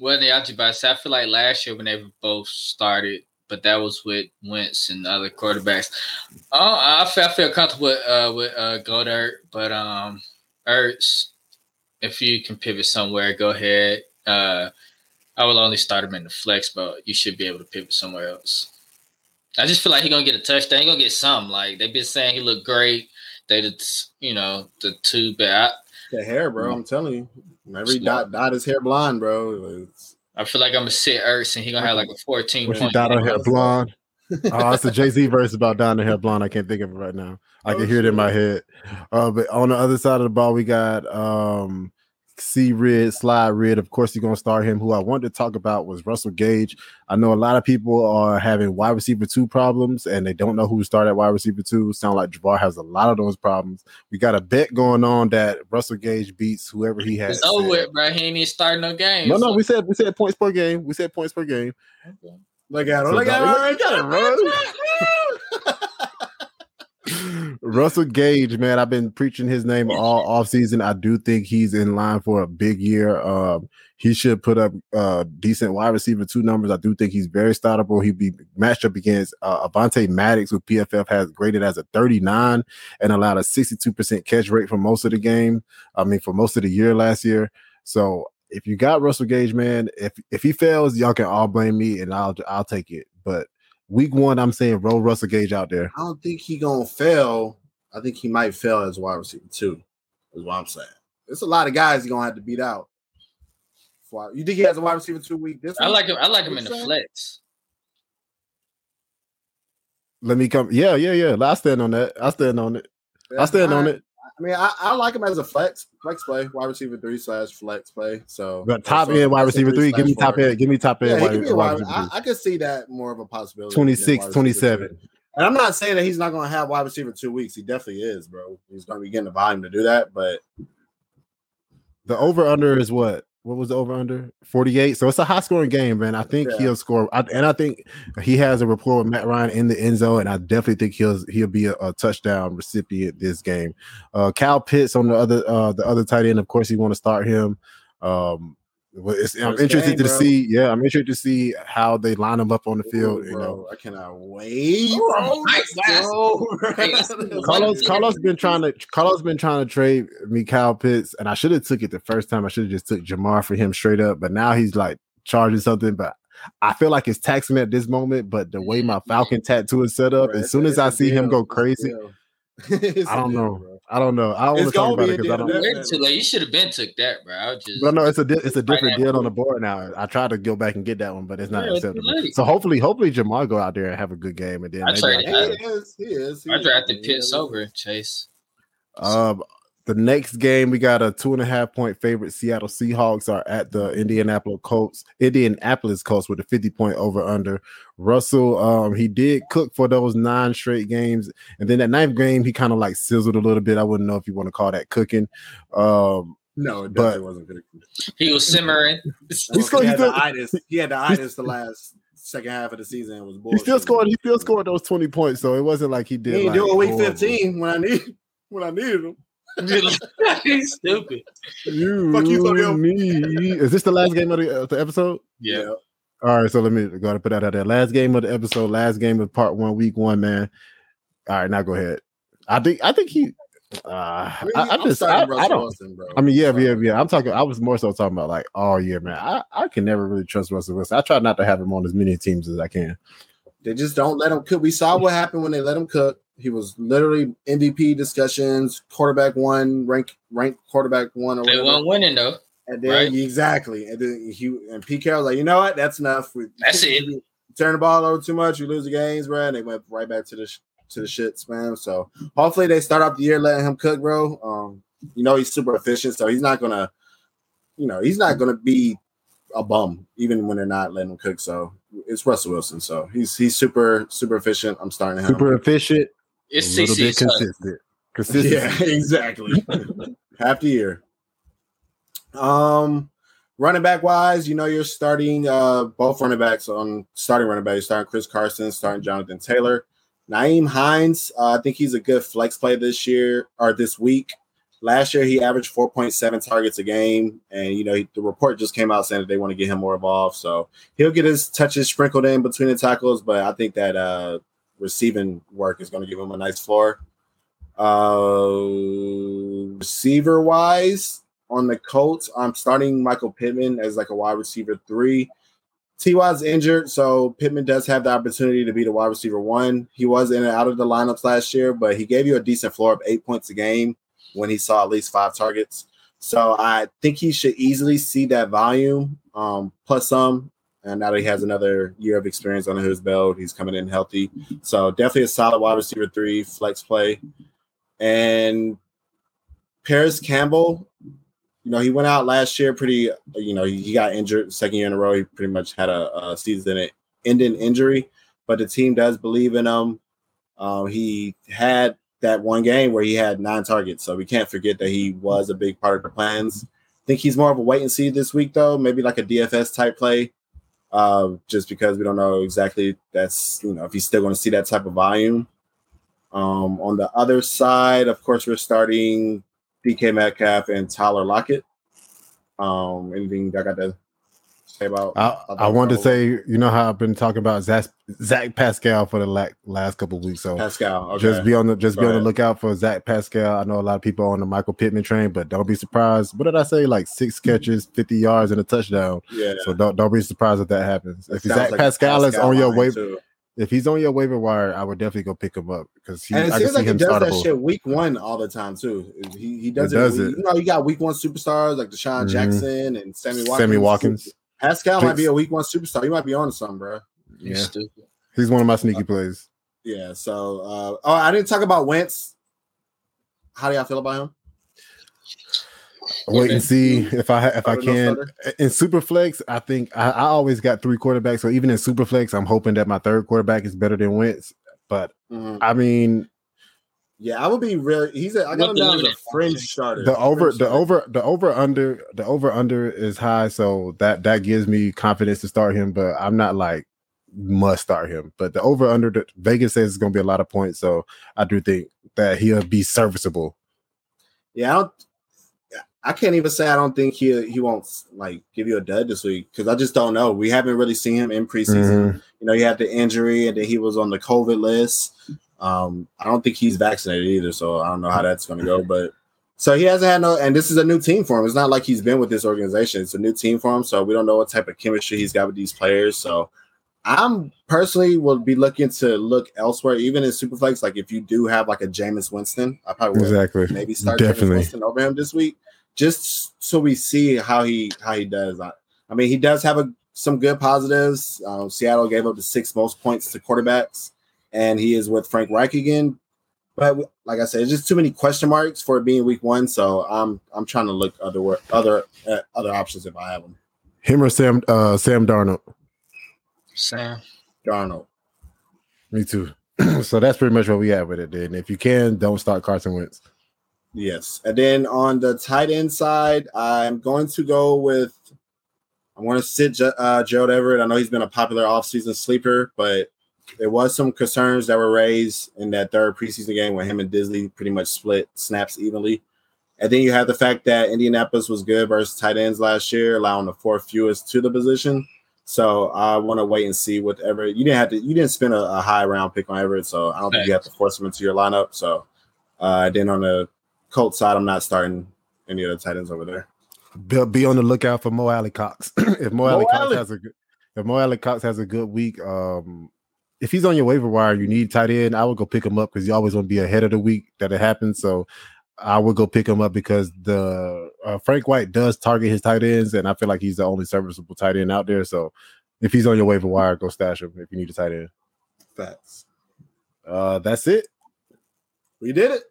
Well, the I feel like last year when they both started, but that was with Wentz and other quarterbacks. Oh, I feel, I feel comfortable with uh, with uh, Goedert, but um, Ertz, if you can pivot somewhere, go ahead. Uh, I will only start him in the flex, but you should be able to pivot somewhere else. I just feel like he's gonna get a touchdown. He's gonna get some. Like they've been saying, he looked great. They did, you know, the two bad. The hair, bro. I'm telling you, every dot dot his hair blonde, bro. It's, I feel like I'm gonna sit Ertz and he gonna have like a 14 when point. Dot her hair blonde. oh, it's a Jay Z verse about down the hair blonde. I can't think of it right now. I oh, can hear it in my head. Uh, but on the other side of the ball, we got um C Rid, Slide Rid. Of course, you're gonna start him. Who I wanted to talk about was Russell Gage. I know a lot of people are having wide receiver two problems and they don't know who to start at wide receiver two. Sound like Jabbar has a lot of those problems. We got a bet going on that Russell Gage beats whoever he has. It's over with, bro. He ain't even starting no games. No, no, we said we said points per game. We said points per game. Okay. Look at him. So Look at him. dog- already got it, bro. Russell Gage, man, I've been preaching his name all off season. I do think he's in line for a big year. Um, he should put up uh, decent wide receiver two numbers. I do think he's very startable. He'd be matched up against uh, Avonte Maddox, who PFF has graded as a 39 and allowed a 62% catch rate for most of the game. I mean, for most of the year last year. So if you got Russell Gage, man, if if he fails, y'all can all blame me, and I'll I'll take it. But week one, I'm saying roll Russell Gage out there. I don't think he gonna fail. I think he might fail as a wide receiver too. Is what I'm saying. There's a lot of guys he gonna have to beat out. You think he has a wide receiver two week? This I week? like him. I like him in the flex. Let me come. Yeah, yeah, yeah. I stand on that. I stand on it. I stand on it. I mean, I, I like him as a flex flex play, wide receiver three slash flex play. So, But top end wide receiver three. Give me top end. Give me top end Yeah, wide, wide wide, receiver I. I could see that more of a possibility. 26, than wide receiver 27. two. And I'm not saying that he's not going to have wide receiver two weeks. He definitely is, bro. He's going to be getting the volume to do that. But The over under is what? What was the over under? 48. So it's a high scoring game, man. I think Yeah. he'll score. I, and I think he has a rapport with Matt Ryan in the end zone. And I definitely think he'll he'll be a, a touchdown recipient this game. Uh Kyle Pitts on the other uh the other tight end. Of course, you want to start him. Um it's, I'm First interested game, to bro. see. Yeah, I'm interested to see how they line them up on the field. Ooh, you know, I cannot wait. Oh, bro. my Let's gosh. go, bro. Carlos Carlos been trying to Carlos been trying to trade me Kyle Pitts, and I should have took it the first time. I should have just took Ja'Marr for him straight up, but now he's like charging something. But I feel like it's taxing at this moment. But the way my Falcon tattoo is set up, Bro, as soon as I it's a see him go crazy, deal. It's I a don't deal, know. Bro. I don't know. I don't want to talk about it because I don't. definitely. Wait too late. You should have been took that, bro. I just. But no, it's a di- it's a different deal on the board now. I tried to go back and get that one, but it's not Yeah, acceptable. late. So hopefully, hopefully Ja'Marr go out there and have a good game, and then I maybe traded- I He can- is. He is. he I is. drafted Pitts over Chase. Um, the next game we got a two and a half point favorite. Seattle Seahawks are at the Indianapolis Colts. Indianapolis Colts with a fifty point over under. Russell, um, he did cook for those nine straight games, and then that ninth game he kind of like sizzled a little bit. I wouldn't know if you want to call that cooking. Um, No, it But- definitely wasn't good. He was simmering. He's Well, still- he, had the itis. he had the itis the last second half of the season. It was he still scored. He still scored those twenty points, so it wasn't like he He did. ain't like, doing week 15 when I need when I needed him. He's stupid. You, Fuck you, Fabio. me. Is this the last game of the, of the episode? Yeah. All right, so let me go ahead and put that out there. Last game of the episode, last game of part one, week one, man. All right, now go ahead. I think I think he. Uh, I, mean, I, I I'm just I, starting I don't. Wilson, bro. I mean, yeah, yeah, yeah. I'm talking. I was more so talking about like oh yeah, man. I, I can never really trust Russell Wilson. I try not to have him on as many teams as I can. They just don't let him cook. We saw what happened when they let him cook. He was literally MVP discussions, quarterback one, rank rank quarterback one or They whatever. weren't winning though. And then right? exactly, and then he and Pete Carroll's like, you know what? That's enough. We, That's it. Turn the ball over too much, you lose the games, bro. And they went right back to the sh- to the shits, man. So hopefully they start off the year letting him cook, bro. Um, you know he's super efficient, so he's not gonna, you know, he's not gonna be a bum even when they're not letting him cook. So it's Russell Wilson, so he's he's super super efficient. I'm starting him. Super efficient, It's a little bit consistent. Consistent. Yeah, exactly. Half the year. Um, running back wise, you know, you're starting uh both running backs on starting running back. You're starting Chris Carson, starting Jonathan Taylor. Nyheim Hines, uh, I think he's a good flex play this year or this week. Last year, he averaged 4.7 targets a game. And, you know, he, the report just came out saying that they want to get him more involved. So he'll get his touches sprinkled in between the tackles. But I think that uh, receiving work is going to give him a nice floor. Uh, receiver wise, on the Colts, I'm starting Michael Pittman as like a wide receiver three. Ty's injured, so Pittman does have the opportunity to be the wide receiver one. He was in and out of the lineups last year, but he gave you a decent floor of eight points a game when he saw at least five targets. So I think he should easily see that volume um, plus some. And now that he has another year of experience under his belt, he's coming in healthy. So definitely a solid wide receiver three flex play. And Parris Campbell, you know, he went out last year pretty, you know, he got injured second year in a row. He pretty much had a, a season ending injury, but the team does believe in him. Um, he had that one game where he had nine targets, so we can't forget that he was a big part of the plans. I think he's more of a wait and see this week, though, maybe like a DFS type play, uh, just because we don't know exactly that's you know if he's still going to see that type of volume. Um, on the other side, of course, we're starting DK Metcalf and Tyler Lockett. Um, anything I got to about? I, I wanted to say, you know how I've been talking about Zach, Zach Pascal for the la- last couple weeks. So Pascal, okay. just be on the just Go be on the lookout for Zach Pascal. I know a lot of people are on the Michael Pittman train, but don't be surprised. What did I say? Like six catches, fifty yards, and a touchdown. yeah. So don't don't be surprised if that happens. If Zach like Pascal, is on your waiver, if he's on your waiver wire, I would definitely go pick him up because he. And it I seems like he does that shit week one all the time too. He he does it. does it. You know, you got week one superstars like DeSean Mhm. Jackson and Sammy Watkins. Sammy Watkins. Pascal might be a week one superstar. You might be on to something, bro. You Yeah, stupid. he's one of my sneaky plays. Yeah. So, uh, oh, I didn't talk about Wentz. How do y'all feel about him? Wait and see if I if I can starter? in Superflex. I think I, I always got three quarterbacks. So even in Superflex, I'm hoping that my third quarterback is better than Wentz. But Mhm. I mean, Yeah, I would be really. He's a. I got him down as a fringe starter. the over the starter. over the over under the over under is high, so that that gives me confidence to start him. But I'm not like must start him. But the over under the Vegas says it's going to be a lot of points, so I do think that he'll be serviceable. Yeah, I don't. I can't even say I don't think he he won't like give you a dud this week because I just don't know. We haven't really seen him in preseason. Mhm. You know, he had the injury and then he was on the COVID list. Um, I don't think he's vaccinated either, so I don't know how that's going to go. But so he hasn't had no, and this is a new team for him. It's not like he's been with this organization. It's a new team for him, so we don't know what type of chemistry he's got with these players. So I'm personally will be looking to look elsewhere, even in Superflex. Like if you do have like a Jameis Winston, I probably would Exactly. maybe start Definitely. Jameis Winston over him this week, just so we see how he how he does. I, I mean, he does have a, some good positives. Um, Seattle gave up the six most points to quarterbacks, and he is with Frank Reich again. But like I said, it's just too many question marks for it being week one. So I'm I'm trying to look other other uh, other options if I have them. Him or Sam uh Sam Darnold. Sam. Darnold. Me too. so that's pretty much what we have with it. Then, if you can, don't start Carson Wentz. Yes. And then on the tight end side, I'm going to go with I'm going to sit Ge- uh, Gerald Everett. I know he's been a popular offseason sleeper, but there was some concerns that were raised in that third preseason game when him and Dissly pretty much split snaps evenly. And then you have the fact that Indianapolis was good versus tight ends last year, allowing the fourth fewest to the position. So I want to wait and see what Everett. You didn't have to. You didn't spend a, a high round pick on Everett, so I don't think you have to force him into your lineup. So uh, then on the Colts side, I'm not starting any of the tight ends over there. Be, be on the lookout for Mo Alie-Cox. if Mo, Mo Alie-Cox Alley. has a good, if Mo Alie-Cox has a good week, um, if he's on your waiver wire, you need tight end. I would go pick him up because you always want to be ahead of the week that it happens. So I would go pick him up because the uh, Frank Reich does target his tight ends, and I feel like he's the only serviceable tight end out there. So if he's on your waiver wire, go stash him if you need a tight end. Facts. Uh, that's it. We did it.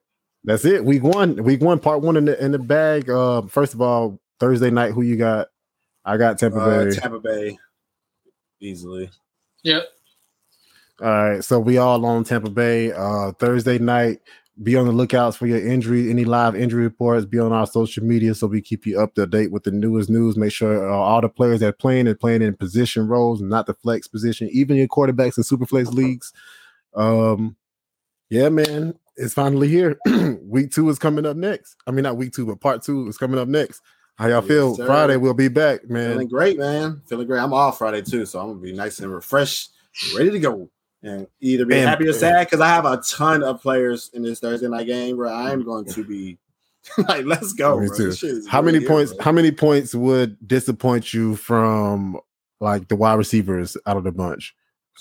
That's it. Week one. Week one. Part one in the in the bag. Uh, first of all, Thursday night. Who you got? I got Tampa Uh, Bay. Tampa Bay, easily. Yep. All right, so we all on Tampa Bay. Uh Thursday night. Be on the lookouts for your injury, any live injury reports. Be on our social media so we keep you up to date with the newest news. Make sure uh, all the players that are playing are playing in position roles and not the flex position, even your quarterbacks in super flex leagues. Um, yeah, man, it's finally here. week two is coming up next. I mean, not week two, but part two is coming up next. How y'all Yes, feel? sir. Friday we'll be back, man. Feeling great, man. Feeling great. I'm off Friday too, so I'm gonna be nice and refreshed, ready to go. And either be And- happy or sad because I have a ton of players in this Thursday night game where I am going to be like, let's go. Me bro. too. This shit is How many here, points? bro. How many points would disappoint you from like the wide receivers out of the bunch?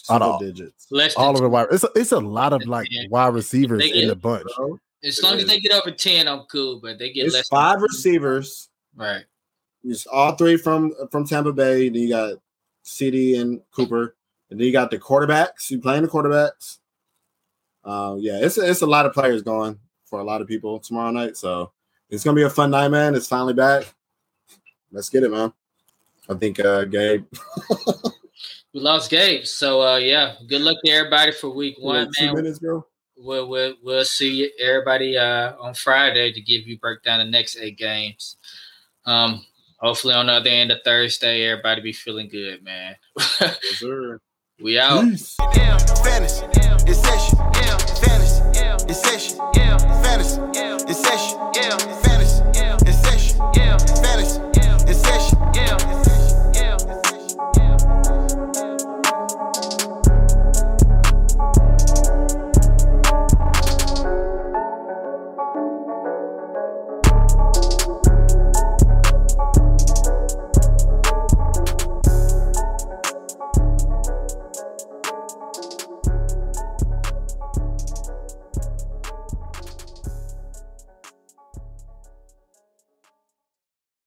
out of- digits, Less All of the wide. It's a, it's a lot of like wide receivers They in the bunch. bro. As long as they get over 10, I'm cool, but they get It's less five two. receivers. Right. It's all three from from Tampa Bay. Then you got CeeDee and Cooper, and then you got the quarterbacks. You playing the quarterbacks. Uh, yeah, it's it's a lot of players going for a lot of people tomorrow night. So it's gonna be a fun night, man. It's finally back. Let's get it, man. I think uh Gabe. We lost Gabe. So uh yeah, good luck to everybody for week one, Two man. minutes, bro. We'll, we'll we'll see everybody uh on Friday to give you breakdown the next eight games. Um hopefully on the other end of Thursday, everybody be feeling good, man. Yes, sir. We out. Peace. Fantasy. Fantasy. Fantasy.